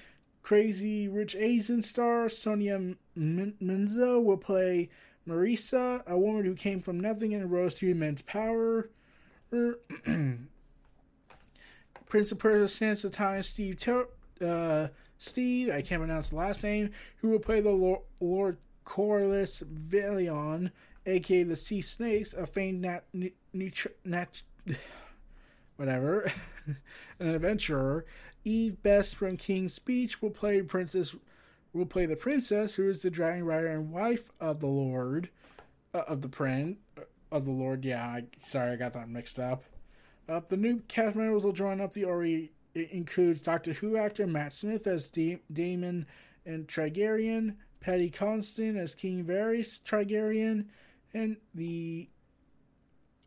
Crazy Rich Asian star Sonoya Mizuno will play Mysaria, a woman who came from nothing and rose to immense power. Prince of Persia Sansa Time Steve Ter- uh, Steve, I can't pronounce the last name, who will play the Lord, Lord Corlys Velaryon, aka the Sea Snakes, a famed nat, nat, nat whatever, an adventurer. Eve Best from King's Speech will play Princess will play the princess, who is the dragon rider and wife of the Lord, uh, of the prince, uh, of the Lord. Yeah, I, sorry, I got that mixed up. Uh, the new cast members will join up the Ori. It includes Doctor Who actor Matt Smith as da- Daemon and Targaryen, Paddy Considine as King Varys Targaryen, and the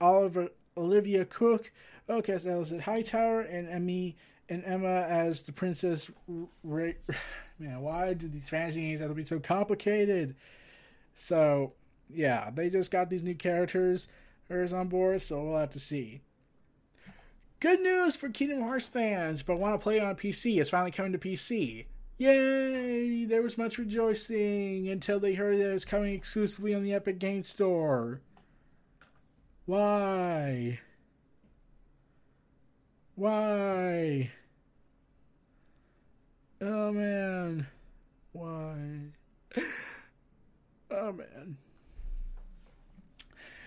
Oliver Olivia Cook, okay, as Alicent Hightower, and Emmy and Emma as the Princess. Ra- Man, why did these fantasy games have to be so complicated? So, yeah, they just got these new characters on board, so we'll have to see. Good news for Kingdom Hearts fans, but want to play on PC. It's finally coming to PC. Yay! There was much rejoicing until they heard that it was coming exclusively on the Epic Game Store. Why? Why? Oh man. Why? Oh man.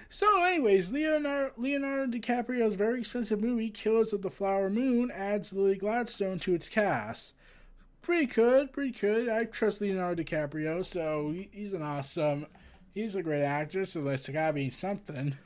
So, anyways, Leonardo, Leonardo DiCaprio's very expensive movie, Killers of the Flower Moon, adds Lily Gladstone to its cast. Pretty good, pretty good. I trust Leonardo DiCaprio, so he's an awesome, he's a great actor, so there's gotta be something.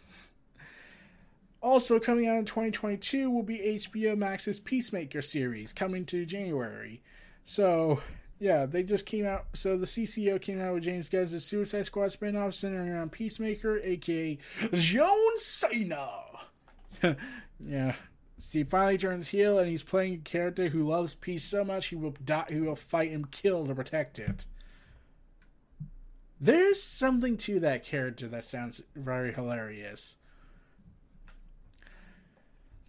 Also, coming out in 2022 will be HBO Max's Peacemaker series, coming to January. So, yeah, they just came out. So the CCO came out with James Gunn's Suicide Squad spinoff centering around Peacemaker, aka John Cena. yeah, Steve finally turns heel, and he's playing a character who loves peace so much he will die, he will fight and kill to protect it. There's something to that character that sounds very hilarious.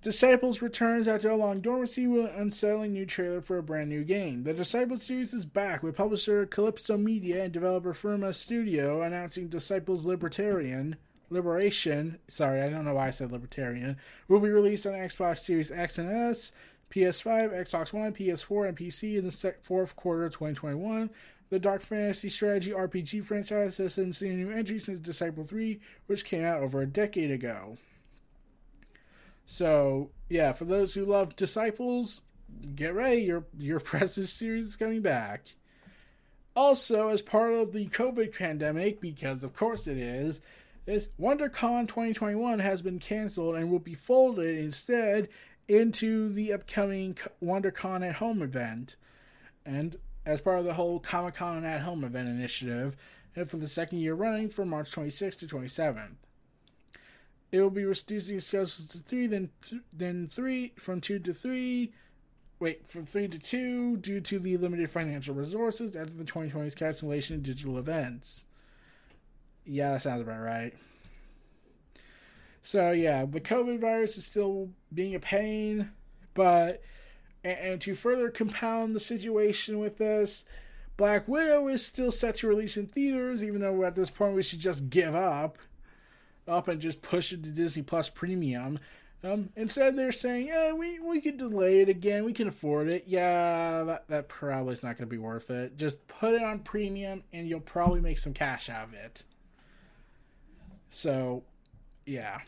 Disciples returns after a long dormancy with an unsettling new trailer for a brand new game. The Disciples series is back with publisher Calypso Media and developer Frima Studio announcing Disciples Libertarian Liberation. Sorry, I don't know why I said Libertarian. Will be released on Xbox Series X and S, PS5, Xbox One, PS4, and PC in the fourth quarter of 2021. The Dark Fantasy Strategy RPG franchise has seen a new entry since Disciple 3, which came out over a decade ago. So yeah, for those who love Disciples, get ready. Your your Presses series is coming back. Also, as part of the COVID pandemic, because of course it is, is WonderCon 2021 has been canceled and will be folded instead into the upcoming WonderCon at Home event. And as part of the whole Comic Con at Home event initiative, and for the second year running from March 26th to 27th. It will be reducing schedules to three, then th- then three from two to three. Wait, from three to two due to the limited financial resources after the 2020's cancellation of digital events. Yeah, that sounds about right. So yeah, the COVID virus is still being a pain, but and, and to further compound the situation with this, Black Widow is still set to release in theaters, even though at this point we should just give up up and just push it to Disney Plus Premium. Um, instead, they're saying, "Yeah, we we could delay it again. We can afford it. Yeah, that that probably is not going to be worth it. Just put it on premium, and you'll probably make some cash out of it." So, yeah.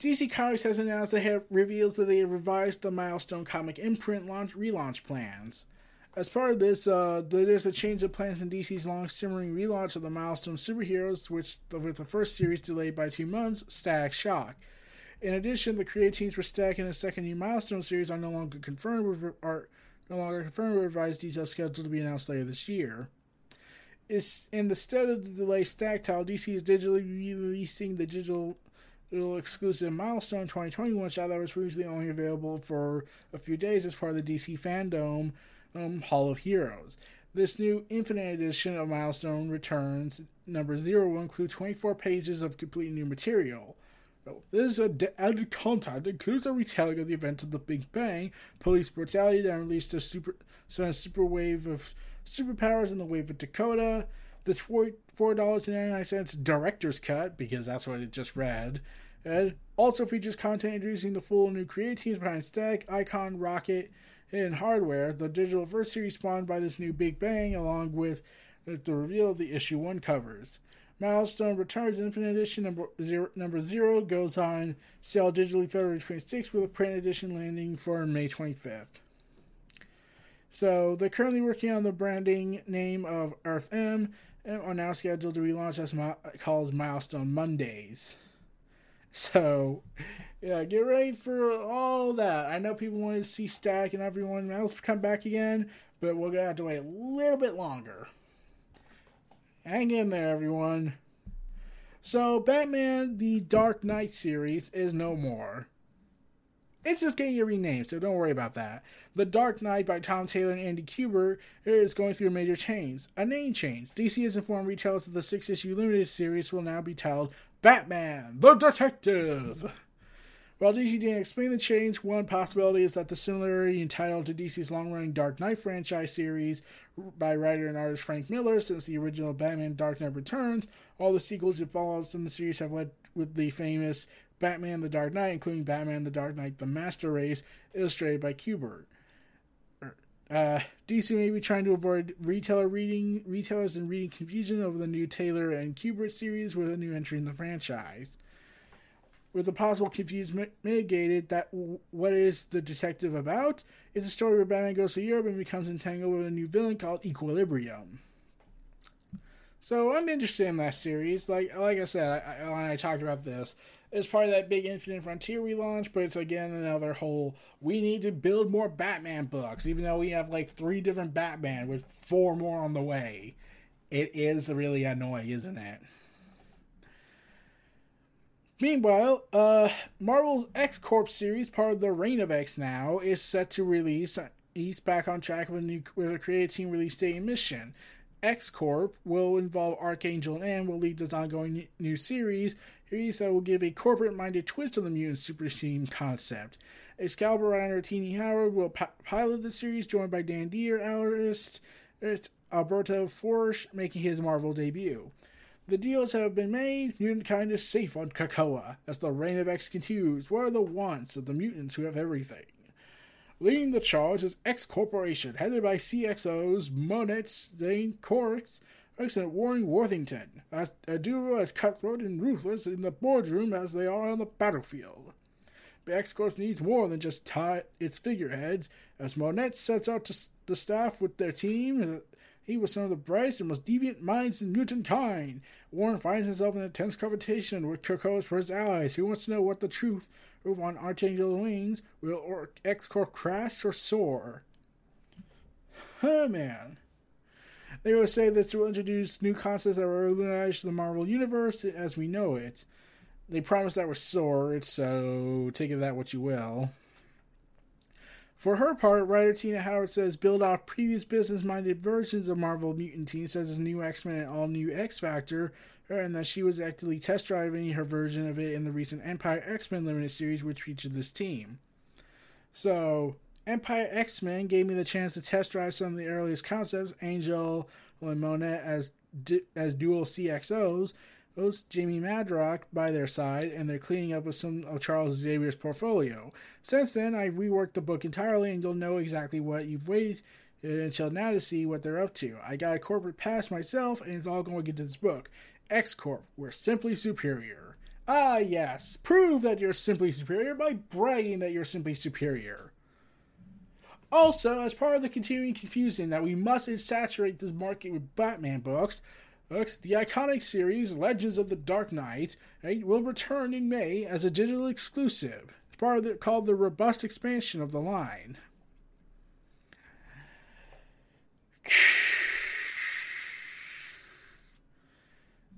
DC Comics has announced they have reveals that they have revised the Milestone comic imprint launch relaunch plans. As part of this, uh, there's a change of plans in DC's long simmering relaunch of the Milestone superheroes, which, with the first series delayed by two months, Static Shock. In addition, the creative teams for Static and a second new Milestone series are no longer confirmed with, are no longer confirmed with revised details scheduled to be announced later this year. Is in the stead of the delay stack Tile, DC is digitally releasing the digital exclusive milestone 2021 shot that was previously only available for a few days as part of the DC fandom um, Hall of Heroes. This new Infinite Edition of Milestone Returns number zero will include 24 pages of completely new material. This is a added content includes a retelling of the events of the Big Bang, police brutality that released a super, so a super wave of superpowers in the wave of Dakota. This four dollars and ninety nine cents director's cut because that's what it just read. And also features content introducing the full new creative teams behind Stack, Icon, Rocket, and hardware. The digital first series spawned by this new Big Bang, along with the reveal of the issue one covers. Milestone Returns Infinite Edition number zero, number zero goes on sale digitally February 26th with a print edition landing for May 25th. So they're currently working on the branding name of Earth M and are now scheduled to relaunch as my called Milestone Mondays. So yeah, get ready for all that. I know people want to see Stack and everyone else come back again, but we're gonna have to wait a little bit longer. Hang in there, everyone. So, Batman the Dark Knight series is no more. It's just getting a renamed, so don't worry about that. The Dark Knight by Tom Taylor and Andy Kubert is going through a major change, a name change. DC has informed retailers that the six issue limited series will now be titled Batman the Detective. While DC didn't explain the change, one possibility is that the similarity entitled to DC's long running Dark Knight franchise series by writer and artist Frank Miller since the original Batman Dark Knight Returns, all the sequels and follow ups in the series have led with the famous Batman the Dark Knight, including Batman the Dark Knight The Master Race, illustrated by Kubert. Uh, DC may be trying to avoid retailer reading retailers and reading confusion over the new Taylor and Kubert series with a new entry in the franchise with the possible confusion mitigated that what is the detective about is a story where Batman goes to Europe and becomes entangled with a new villain called Equilibrium. So I'm interested in that series. Like like I said, I, I, when I talked about this, it's part of that big Infinite Frontier relaunch, but it's again another whole. We need to build more Batman books, even though we have like three different Batman with four more on the way. It is really annoying, isn't it? Meanwhile, uh, Marvel's X Corp series, part of the Reign of X now, is set to release. He's back on track with a new with a creative team release date and mission. X Corp will involve Archangel and will lead this ongoing new series. That will give a corporate-minded twist to the mutant super team concept. Excalibur writer Tini Howard will pilot the series, joined by Dan Dier, artist Alberto Foche, making his Marvel debut. The deals have been made. Mutant kind is safe on Krakoa. As the reign of X continues, what are the wants of the mutants who have everything? Leading the charge is X Corporation, headed by CXOs Monet, Zane, Corks, and Warren Worthington, as a duo as cutthroat and ruthless in the boardroom as they are on the battlefield. X Corp needs more than just tie its figureheads, as Monette sets out to the staff with their team uh, he was one of the brightest and most deviant minds in mutant kind. Warren finds himself in a tense confrontation with Krakoa's first allies. Who wants to know what the truth over on Archangel's wings? Will X Corp crash or soar? Huh, man. They will say this will introduce new concepts that will revolutionize the Marvel Universe as we know it. They promise that we're soared, so take it that what you will. For her part, writer Tini Howard says build off previous business minded versions of Marvel Mutant Teen, such as New X Men and All New X Factor, and that she was actively test driving her version of it in the recent Empyre X Men limited series, which featured this team. So, Empyre X Men gave me the chance to test drive some of the earliest concepts, Angel and Monet as, as dual CXOs, those Jamie Madrox by their side, and they're cleaning up with some of Charles Xavier's portfolio. Since then, I reworked the book entirely, and you'll know exactly what you've waited until now to see what they're up to. I got a corporate pass myself, and it's all going into this book. X Corp, we're simply superior. Ah, yes, prove that you're simply superior by bragging that you're simply superior. Also, as part of the continuing confusion that we must saturate this market with Batman books, the iconic series Legends of the Dark Knight right, will return in May as a digital exclusive. It's part of the, called the robust expansion of the line.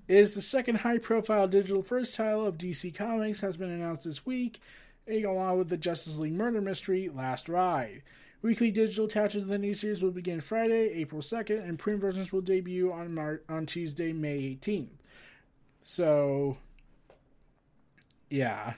is the second high-profile digital first title of DC Comics has been announced this week, eh, along with the Justice League murder mystery Last Ride. Weekly digital attachments of the new series will begin Friday, April 2nd, and print versions will debut on Mar- on Tuesday, May 18th. So, yeah.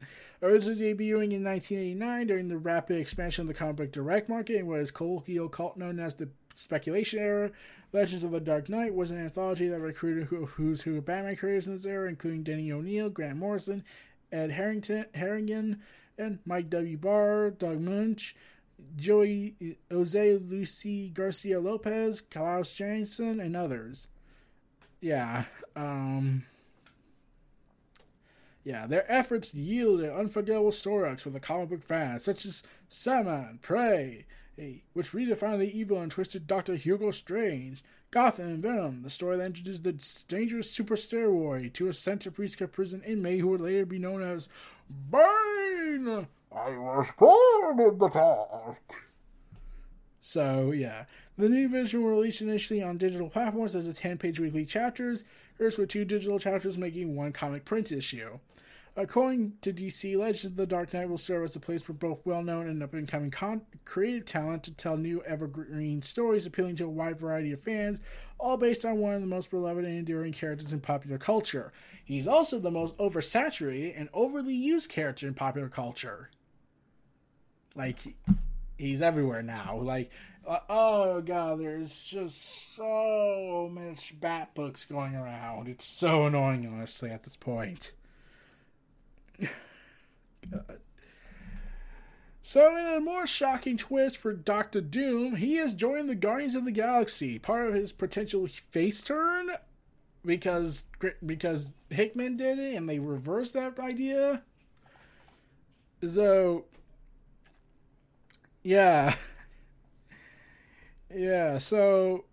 Originally debuting in 1989 during the rapid expansion of the comic book direct market and was colloquial cult known as the speculation era, Legends of the Dark Knight was an anthology that recruited who's who Batman creators in this era, including Denny O'Neil, Grant Morrison, Ed Harrington, Harrigan, and Mike W. Barr, Doug Moench, Joey Jose Lucy Garcia Lopez, Klaus Janson, and others. Yeah. Um, yeah, their efforts yielded unforgettable story arcs for the comic book fans, such as Sandman, Prey, which redefined the evil and twisted Dr. Hugo Strange, Gotham and Venom, the story that introduced the dangerous super steroid to a Santa Prisca prison inmate who would later be known as Bane. I was born in the dark. So, yeah. The new version will release initially on digital platforms as a 10 page weekly chapters, first with two digital chapters making one comic print issue. According to DC, Legends the Dark Knight will serve as a place for both well known and up and coming con- creative talent to tell new evergreen stories appealing to a wide variety of fans, all based on one of the most beloved and enduring characters in popular culture. He's also the most oversaturated and overly used character in popular culture. Like, he's everywhere now. Like, uh, oh god, there's just so much Bat books going around. It's so annoying, honestly, at this point. God. So, in a more shocking twist for Doctor Doom, he has joined the Guardians of the Galaxy, part of his potential face turn, because because Hickman did it and they reversed that idea. So, yeah, yeah. So,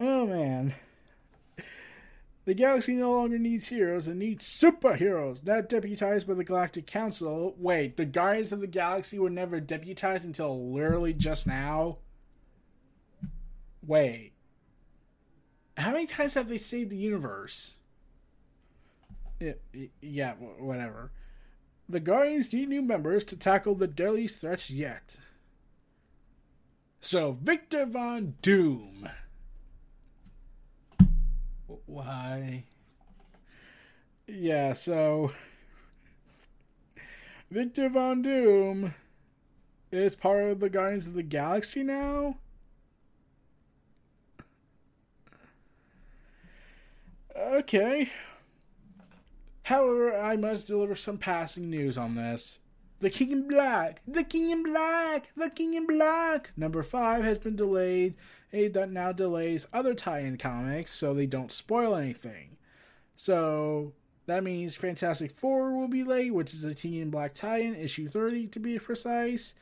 oh man. The galaxy no longer needs heroes, it needs superheroes, not deputized by the Galactic Council. Wait, the Guardians of the Galaxy were never deputized until literally just now? Wait. How many times have they saved the universe? Yeah, yeah, whatever. The Guardians need new members to tackle the deadliest threats yet. So, Victor Von Doom why? Yeah, so Victor Von Doom is part of the Guardians of the Galaxy now. Okay. However, I must deliver some passing news on this. The King in Black, The King in Black, The King in Black. Number five has been delayed. It that now delays other tie-in comics so they don't spoil anything. So that means Fantastic Four will be late, which is a King in Black tie-in, issue 30 to be precise.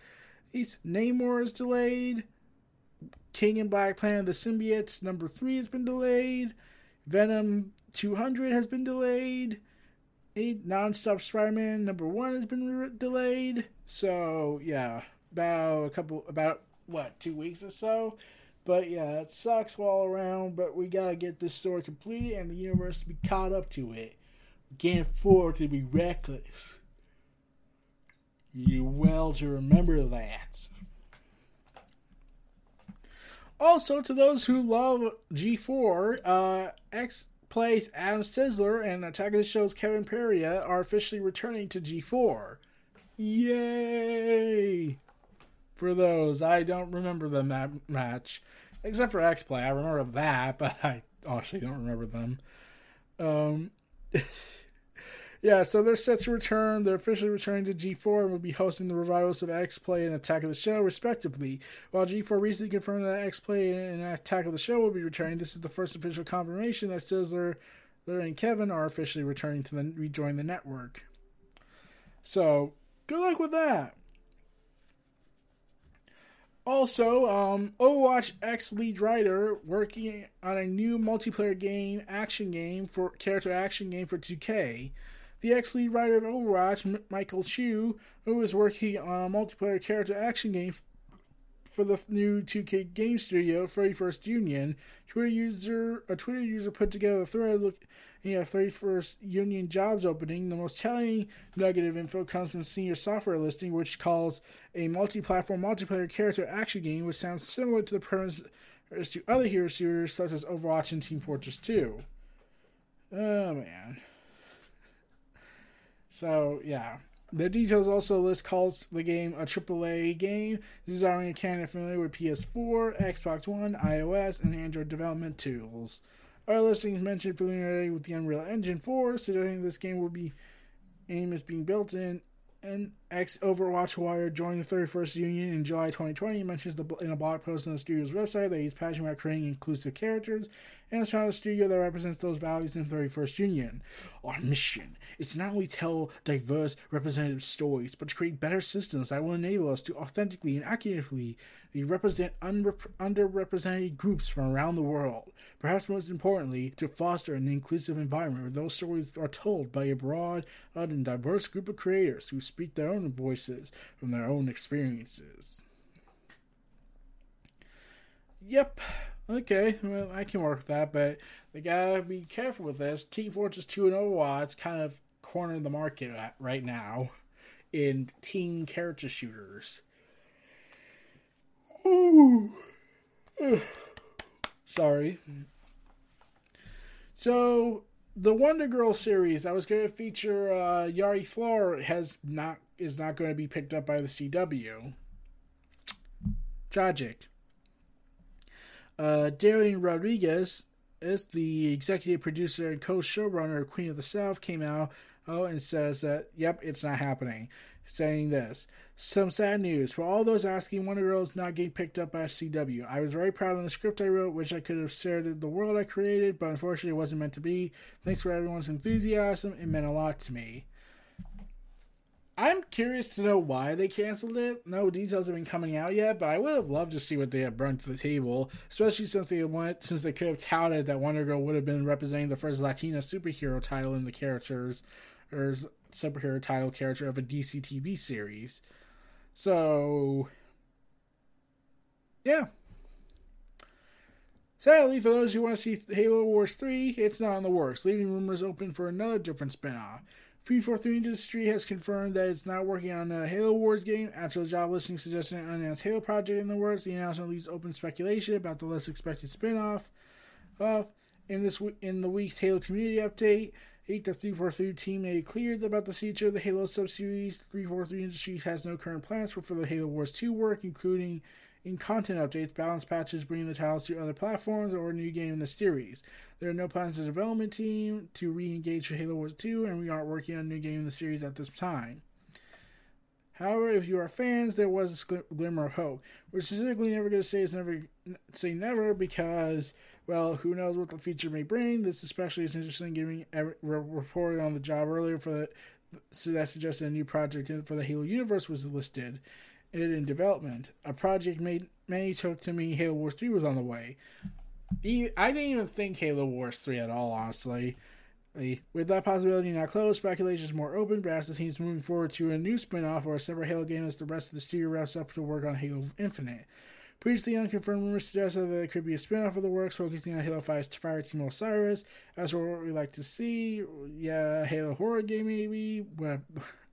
It's Namor is delayed. King in Black Planet of the Symbiotes number three has been delayed. Venom 200 has been delayed eight nonstop Spider-Man number one has been re- delayed. So yeah, about a couple, about what two weeks or so. But yeah, it sucks all around. But we gotta get this story completed and the universe to be caught up to it. We can't afford to be reckless. You well to remember that. Also, to those who love G4, uh, X plays Adam Sessler and Attack of the Show's Kevin Pereira are officially returning to G4. Yay! For those, I don't remember them that match, except for X Play. I remember that, but I honestly don't remember them. Um, yeah, so they're set to return. They're officially returning to G4 and will be hosting the revivals of X Play and Attack of the Show, respectively. While G4 recently confirmed that X Play and Attack of the Show will be returning, this is the first official confirmation that Sessler, Larry, and Kevin are officially returning to the, rejoin the network. So, good luck with that. Also, um, Overwatch X lead writer working on a new multiplayer game, action game for character action game for 2K. The ex lead writer of Overwatch, Michael Chu, who is working on a multiplayer character action game for the new 2K game studio, 31st Union, Twitter user a Twitter user put together a thread looking at 31st Union jobs opening. The most telling nugget of info comes from senior software listing, which calls a multi-platform multiplayer character action game, which sounds similar to the premise to other hero shooters such as Overwatch and Team Fortress 2. Oh man. So yeah. The details also list calls the game a AAA game, desiring a candidate familiar with PS4, Xbox One, iOS, and Android development tools. Our listings mentioned familiarity with the Unreal Engine 4, suggesting this game will be aim is being built in and ex Overwatch warrior joined the 31st Union in July 2020. He mentions the, in a blog post on the studio's website that he's passionate about creating inclusive characters and has found a studio that represents those values in 31st Union. Our mission is to not only tell diverse, representative stories, but to create better systems that will enable us to authentically and accurately represent unrep- underrepresented groups from around the world. Perhaps most importantly, to foster an inclusive environment where those stories are told by a broad and diverse group of creators who speak their own voices from their own experiences. Yep, okay, well, I can work with that, but they gotta be careful with this. Team Fortress 2 and Overwatch kind of corner the market right now in team character shooters. Ooh. Sorry. So the Wonder Girl series I was going to feature uh, Yara Flor has not is not going to be picked up by the CW. Tragic. Uh, Dailyn Rodriguez is the executive producer and co-showrunner of Queen of the South came out oh, and says that yep, it's not happening. Saying this, some sad news for all those asking Wonder Girl is not getting picked up by CW. I was very proud of the script I wrote, which I could have shared the world I created, but unfortunately it wasn't meant to be. Thanks for everyone's enthusiasm. It meant a lot to me. I'm curious to know why they canceled it. No details have been coming out yet, but I would have loved to see what they had brought to the table, especially since they went since they could have touted that Wonder Girl would have been representing the first Latina superhero title in the characters or superhero title character of a DC TV series. So yeah. Sadly, for those who want to see Halo Wars 3, it's not in the works, leaving rumors open for another different spin-off. 343 Industry has confirmed that it's not working on a Halo Wars game after the job listing suggesting an unannounced Halo project in the works. The announcement leaves open speculation about the less expected spin-off. Uh, in this in the week's Halo community update, 8 the 343 team made it clear about the future of the Halo subseries. 343 Industries has no current plans for the Halo Wars 2 work, including in content updates, balance patches, bringing the titles to other platforms, or a new game in the series. There are no plans to development team to re-engage with Halo Wars 2, and we aren't working on a new game in the series at this time. However, if you are fans, there was a glimmer of hope. We're specifically never going to say it's never say never because, well, who knows what the future may bring. This especially is interesting, given reported on the job earlier for the so that suggested a new project for the Halo universe was listed it in development. A project made many took to me Halo Wars 3 was on the way. I didn't even think Halo Wars 3 at all, honestly. With that possibility now closed, speculation is more open, but as the team's moving forward to a new spin off or a separate Halo game as the rest of the studio wraps up to work on Halo Infinite. Previously unconfirmed rumors suggested that it could be a spin off of the works focusing on Halo 5's Fire Team Osiris. As for what we like to see, yeah, Halo horror game maybe.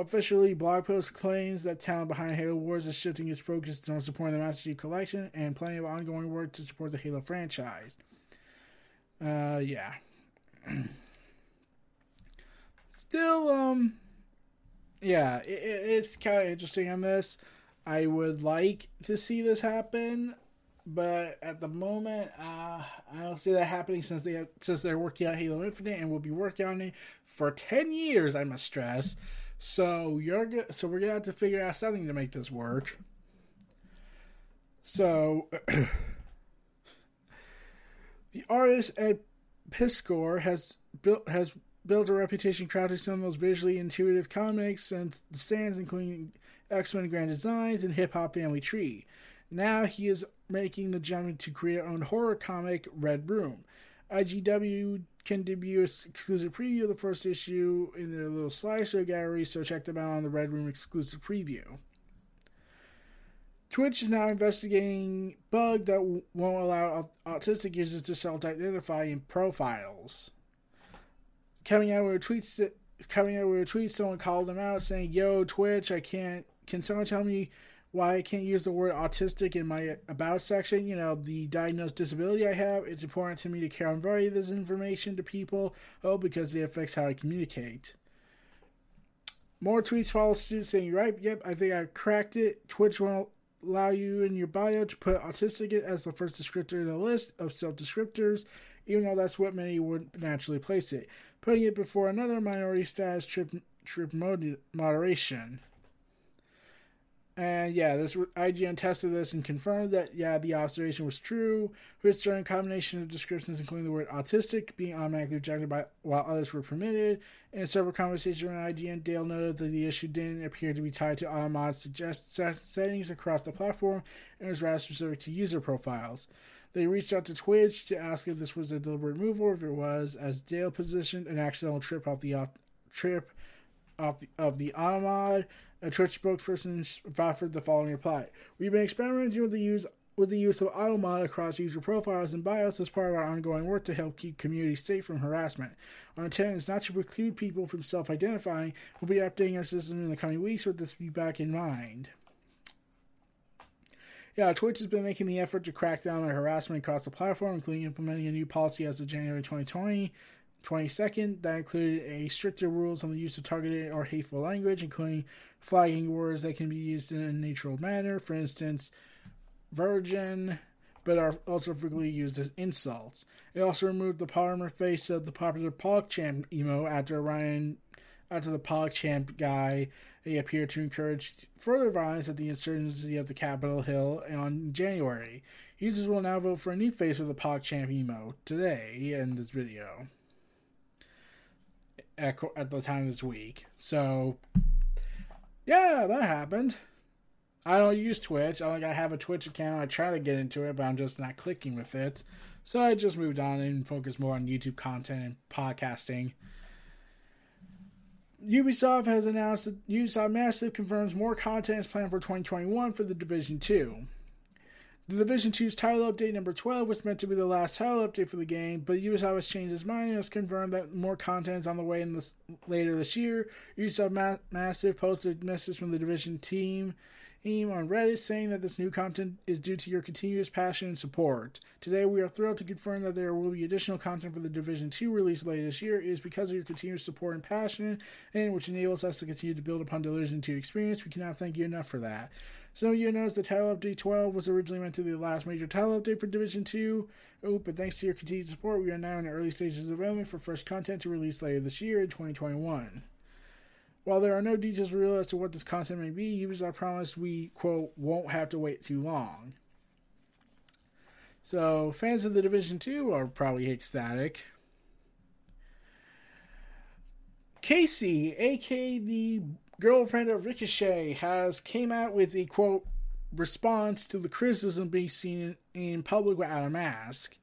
Officially, blog post claims that talent behind Halo Wars is shifting its focus to on supporting the Master Chief Collection and plenty of ongoing work to support the Halo franchise. Uh, yeah. Still, um, yeah, it, it's kind of interesting on this. I would like to see this happen, but at the moment, uh, I don't see that happening since they have, since they're working on Halo Infinite and will be working on it for ten years. I must stress. So you're so we're gonna have to figure out something to make this work. So the artist Ed Piskor has built has built a reputation crafting some of the most visually intuitive comics the stands, including X Men Grand Designs and Hip Hop Family Tree. Now he is making the jump to create our own horror comic, Red Room. IGW can debut exclusive preview of the first issue in their little slideshow gallery, so check them out on the Red Room exclusive preview. Twitch is now investigating bug that won't allow autistic users to self-identify in profiles. Coming out with a tweet, coming out with a tweet, someone called them out saying, "Yo, Twitch, I can't. Can someone tell me why I can't use the word autistic in my about section. You know, the diagnosed disability I have. It's important to me to convey this information to people. Oh, because it affects how I communicate. More tweets follow suit saying, right, yep, I think I cracked it. Twitch won't allow you in your bio to put autistic as the first descriptor in the list of self descriptors, even though that's what many would naturally place it. Putting it before another minority status trip trip mod- moderation. And yeah, this IGN tested this and confirmed that yeah, the observation was true. With certain combination of descriptions, including the word autistic, being automatically rejected by while others were permitted. In several conversations around IGN, Dale noted that the issue didn't appear to be tied to Automod's suggest settings across the platform and was rather specific to user profiles. They reached out to Twitch to ask if this was a deliberate move or if it was, as Dale positioned an accidental trip off the trip off the, of the Automod. A Twitch spokesperson offered the following reply: We've been experimenting with the use with the use of AutoMod across user profiles and bios as part of our ongoing work to help keep communities safe from harassment. Our intent is not to preclude people from self-identifying. We'll be updating our system in the coming weeks with this feedback in mind. Yeah, Twitch has been making the effort to crack down on harassment across the platform, including implementing a new policy as of January 2020 22nd that included a stricter rules on the use of targeted or hateful language, including flagging words that can be used in a neutral manner, for instance, virgin, but are also frequently used as insults. It also removed the polymer face of the popular PogChamp emo after Ryan after the PogChamp guy he appeared to encourage further violence at the insurgency of the Capitol Hill on January. Users will now vote for a new face of the PogChamp emo today in this video at, at the time this week. So, yeah, that happened. I don't use Twitch. I like I have a Twitch account. I try to get into it, but I'm just not clicking with it. So I just moved on and focused more on YouTube content and podcasting. Ubisoft has announced that Ubisoft Massive confirms more content is planned for 2021 for the Division 2. The Division 2's title update number 12 was meant to be the last title update for the game, but Ubisoft has changed its mind and has confirmed that more content is on the way in this, later this year. Ubisoft Ma- Massive posted a message from the Division team on Reddit saying that this new content is due to your continuous passion and support. Today, we are thrilled to confirm that there will be additional content for the Division 2 release later this year. It is because of your continuous support and passion, and which enables us to continue to build upon Division 2 experience. We cannot thank you enough for that. So you notice the title update 12 was originally meant to be the last major title update for Division 2. Oh, but thanks to your continued support, we are now in the early stages of development for fresh content to release later this year in 2021. While there are no details revealed as to what this content may be, Ubisoft promised we, quote, won't have to wait too long. So, fans of the Division 2 are probably ecstatic. Kacy, aka the girlfriend of Ricochet, has came out with a quote response to the criticism being seen in public without a mask.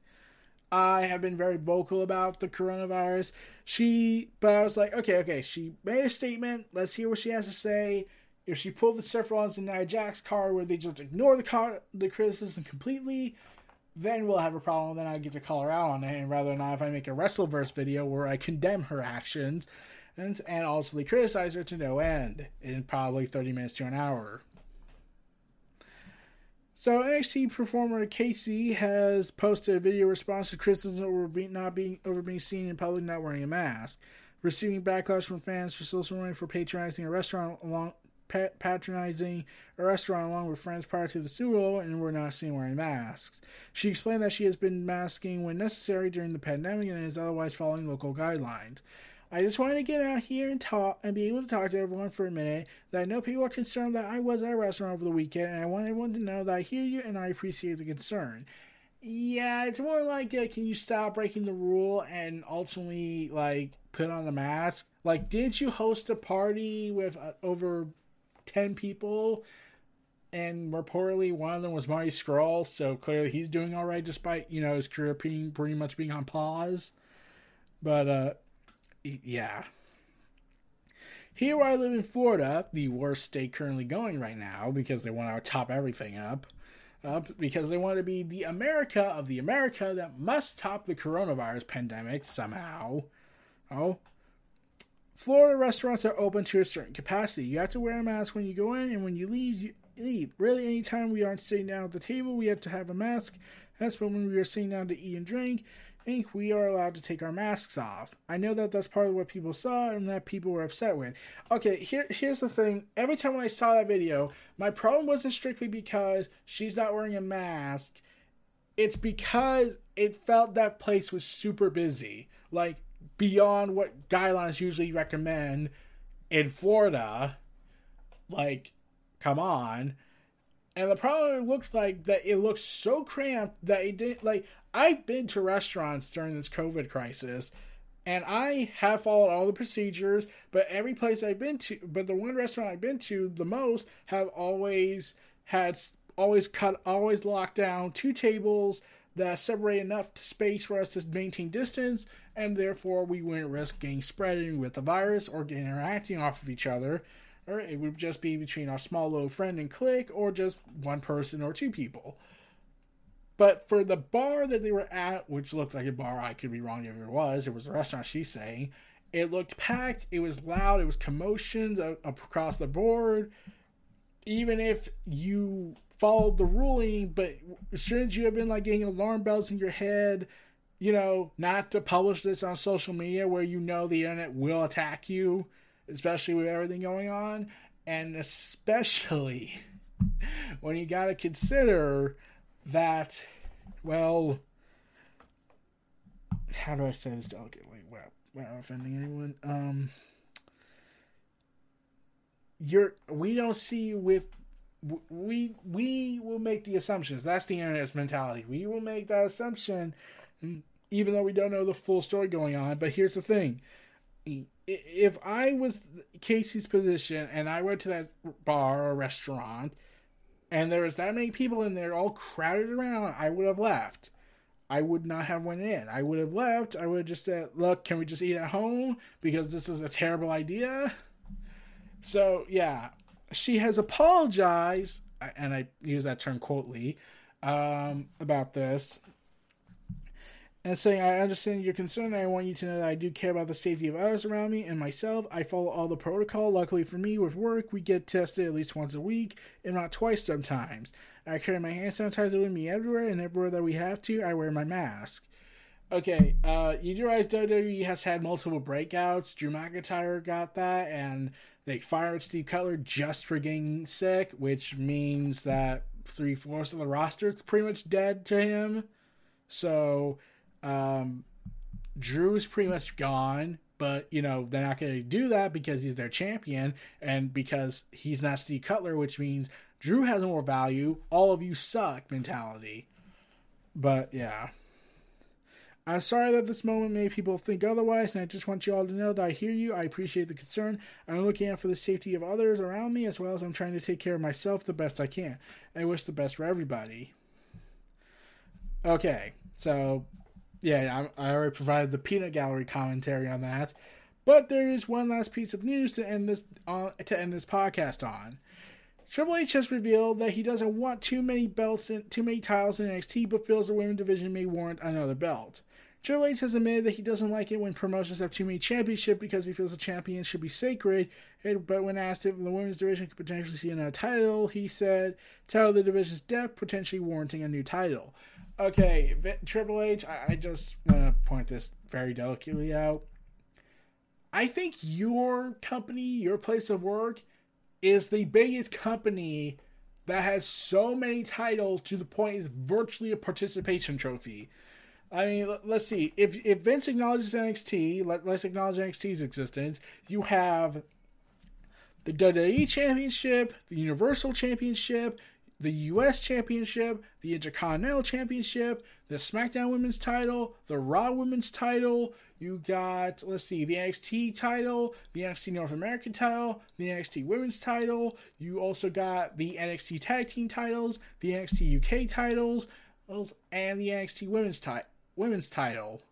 I have been very vocal about the coronavirus. She, but I was like, okay, okay. She made a statement. Let's hear what she has to say. If she pulled the Sephiroths in Nia Jax car where they just ignore the car, the criticism completely, then we'll have a problem. Then I get to call her out on it, and rather than if I make a Wrestleverse video where I condemn her actions and and also criticize her to no end in probably thirty minutes to an hour. So NXT performer Kacy has posted a video response to criticism over not being over being seen in public not wearing a mask, receiving backlash from fans for social for patronizing a restaurant along patronizing a restaurant along with friends prior to the Super and were not seen wearing masks. She explained that she has been masking when necessary during the pandemic and is otherwise following local guidelines. I just wanted to get out here and talk and be able to talk to everyone for a minute. That I know people are concerned that I was at a restaurant over the weekend, and I want everyone to know that I hear you and I appreciate the concern. Yeah, it's more like uh, can you stop breaking the rule and ultimately like put on a mask? Like, didn't you host a party with uh, over ten people? And reportedly, one of them was Marty Scurll, so clearly he's doing all right despite you know his career being pretty much being on pause. But uh, yeah. Here I live in Florida, the worst state currently going right now because they want to top everything up. Up because they want to be the America of the America that must top the coronavirus pandemic somehow. Oh. Florida restaurants are open to a certain capacity. You have to wear a mask when you go in, and when you leave, you leave. Really, anytime we aren't sitting down at the table, we have to have a mask. That's when we are sitting down to eat and drink think we are allowed to take our masks off. I know that that's part of what people saw and that people were upset with. Okay, here here's the thing. Every time when I saw that video, my problem wasn't strictly because she's not wearing a mask. It's because it felt that place was super busy, like beyond what guidelines usually recommend in Florida. Like, come on. And the problem looked like that it looked so cramped that it didn't like I've been to restaurants during this COVID crisis and I have followed all the procedures, but every place I've been to, but the one restaurant I've been to the most have always had always cut, always locked down two tables that separate enough space for us to maintain distance, and therefore we wouldn't risk getting spreading with the virus or interacting off of each other. Or it would just be between our small little friend and clique, or just one person or two people. But for the bar that they were at, which looked like a bar, I could be wrong if it was, it was a restaurant, she's saying, it looked packed, it was loud, it was commotions across the board. Even if you followed the ruling, but shouldn't you have been like getting alarm bells in your head, you know, not to publish this on social media where you know the internet will attack you, especially with everything going on? And especially when you got to consider that, well, how do I say this delicately without, without offending anyone? Um, you're we don't see you with we we will make the assumptions. That's the internet's mentality. We will make that assumption, even though we don't know the full story going on. But here's the thing: if I was Kacy's position and I went to that bar or restaurant and there was that many people in there all crowded around, I would have left. I would not have went in. I would have left. I would have just said, "Look, can we just eat at home because this is a terrible idea?" So yeah, she has apologized, and I use that term quotely um, about this, and saying, I understand your concern. I want you to know that I do care about the safety of others around me and myself. I follow all the protocol. Luckily for me, with work, we get tested at least once a week, if not twice sometimes. I carry my hand sanitizer with me everywhere, and everywhere that we have to, I wear my mask. Okay, uh, you do realize WWE has had multiple breakouts. Drew McIntyre got that, and they fired Steve Cutler just for getting sick, which means that three fourths of the roster is pretty much dead to him. So um, Drew's pretty much gone, but you know they're not going to do that because he's their champion and because he's not Steve Cutler, which means Drew has more value. All of you suck mentality. But yeah. I'm sorry that this moment made people think otherwise, and I just want you all to know that I hear you. I appreciate the concern. I'm looking out for the safety of others around me as well as I'm trying to take care of myself the best I can. I wish the best for everybody. Okay, so yeah, I, I already provided the peanut gallery commentary on that. But there is one last piece of news to end this on to end this podcast on. Triple H has revealed that he doesn't want too many belts and too many titles in NXT, but feels the women's division may warrant another belt. Triple H has admitted that he doesn't like it when promotions have too many championships because he feels the champion should be sacred. But when asked if the women's division could potentially see another title, he said, "Title the division's depth, potentially warranting a new title." Okay, Triple H, I, I just want to point this very delicately out. I think your company, your place of work, is the biggest company that has so many titles to the point it's virtually a participation trophy. I mean, let's see. If if Vince acknowledges NXT, let, let's acknowledge NXT's existence. You have the WWE Championship, the Universal Championship, the U.S. Championship, the Intercontinental Championship, the SmackDown Women's title, the Raw Women's title. You got, let's see, the NXT title, the NXT North American title, the NXT Women's title. You also got the NXT Tag Team titles, the NXT UK titles, and the NXT Women's, ti- women's title.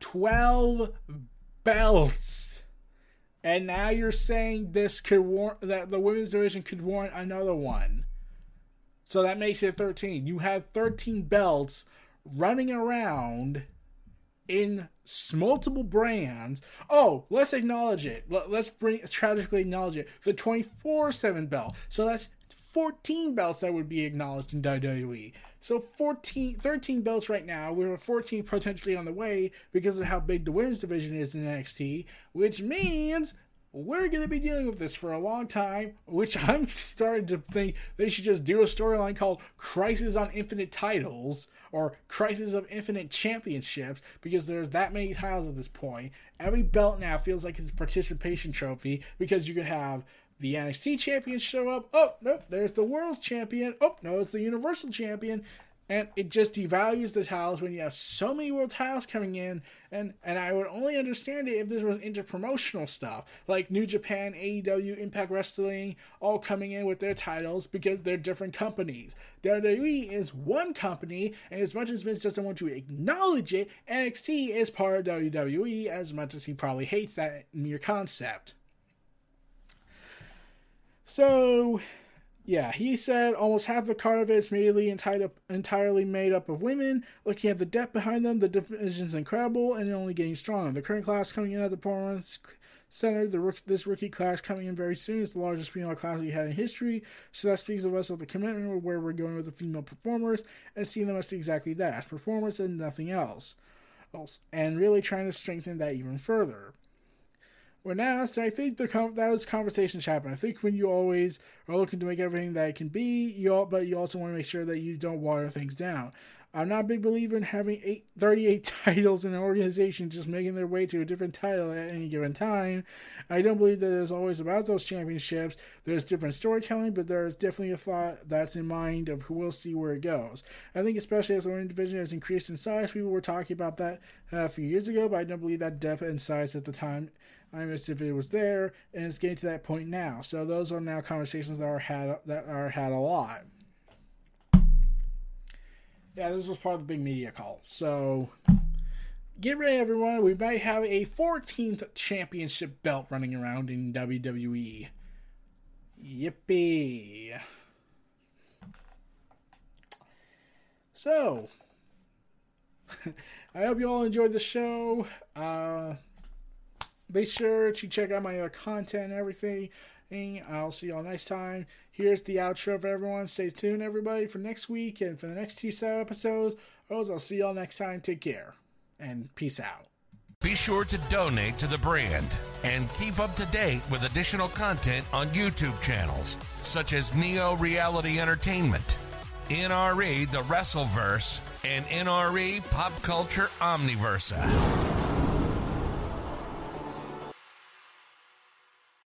12 belts and now you're saying this could warrant that the women's division could warrant another one. So that makes it 13. You have 13 belts running around in multiple brands. Oh, let's acknowledge it. Let's bring tragically acknowledge it. The 24/7 belt. So that's 14 belts that would be acknowledged in WWE. So 14, 13 belts right now. We have 14 potentially on the way because of how big the women's division is in NXT, which means we're going to be dealing with this for a long time, which I'm starting to think they should just do a storyline called Crisis on Infinite Titles or Crisis of Infinite Championships because there's that many titles at this point. Every belt now feels like it's a participation trophy because you could have the NXT champions show up. Oh, nope, there's the world champion. Oh, no, it's the universal champion and it just devalues the titles when you have so many world titles coming in and and i would only understand it if this was interpromotional stuff like new japan aew impact wrestling all coming in with their titles because they're different companies wwe is one company and as much as vince doesn't want to acknowledge it nxt is part of wwe as much as he probably hates that mere concept so yeah, he said almost half the card is immediately entirely made up of women. Looking at the depth behind them, the division is incredible and only getting stronger. The current class coming in at the performance center, the this rookie class coming in very soon is the largest female class we had in history. So that speaks of us of the commitment of where we're going with the female performers and seeing them as exactly that, as performers and nothing else. And really trying to strengthen that even further when asked, I think the com- those conversations happen. I think when you always are looking to make everything that it can be, you all, but you also want to make sure that you don't water things down. I'm not a big believer in having eight, 38 titles in an organization just making their way to a different title at any given time. I don't believe that it's always about those championships. There's different storytelling, but there's definitely a thought that's in mind of who we'll see where it goes. I think especially as the women's division has increased in size, people were talking about that uh, a few years ago, but I don't believe that depth and size at the time I missed if it was there, and it's getting to that point now. So those are now conversations that are had that are had a lot. Yeah, this was part of the big media call. So get ready, everyone. We might have a 14th championship belt running around in WWE. Yippee! So, I hope you all enjoyed the show. Uh, be sure to check out my other content and everything. And I'll see y'all next time. Here's the outro for everyone. Stay tuned, everybody, for next week and for the next two episodes. I'll see y'all next time. Take care and peace out. Be sure to donate to the brand and keep up to date with additional content on YouTube channels such as Neo Reality Entertainment, NRE The Wrestleverse, and NRE Pop Culture Omniverse.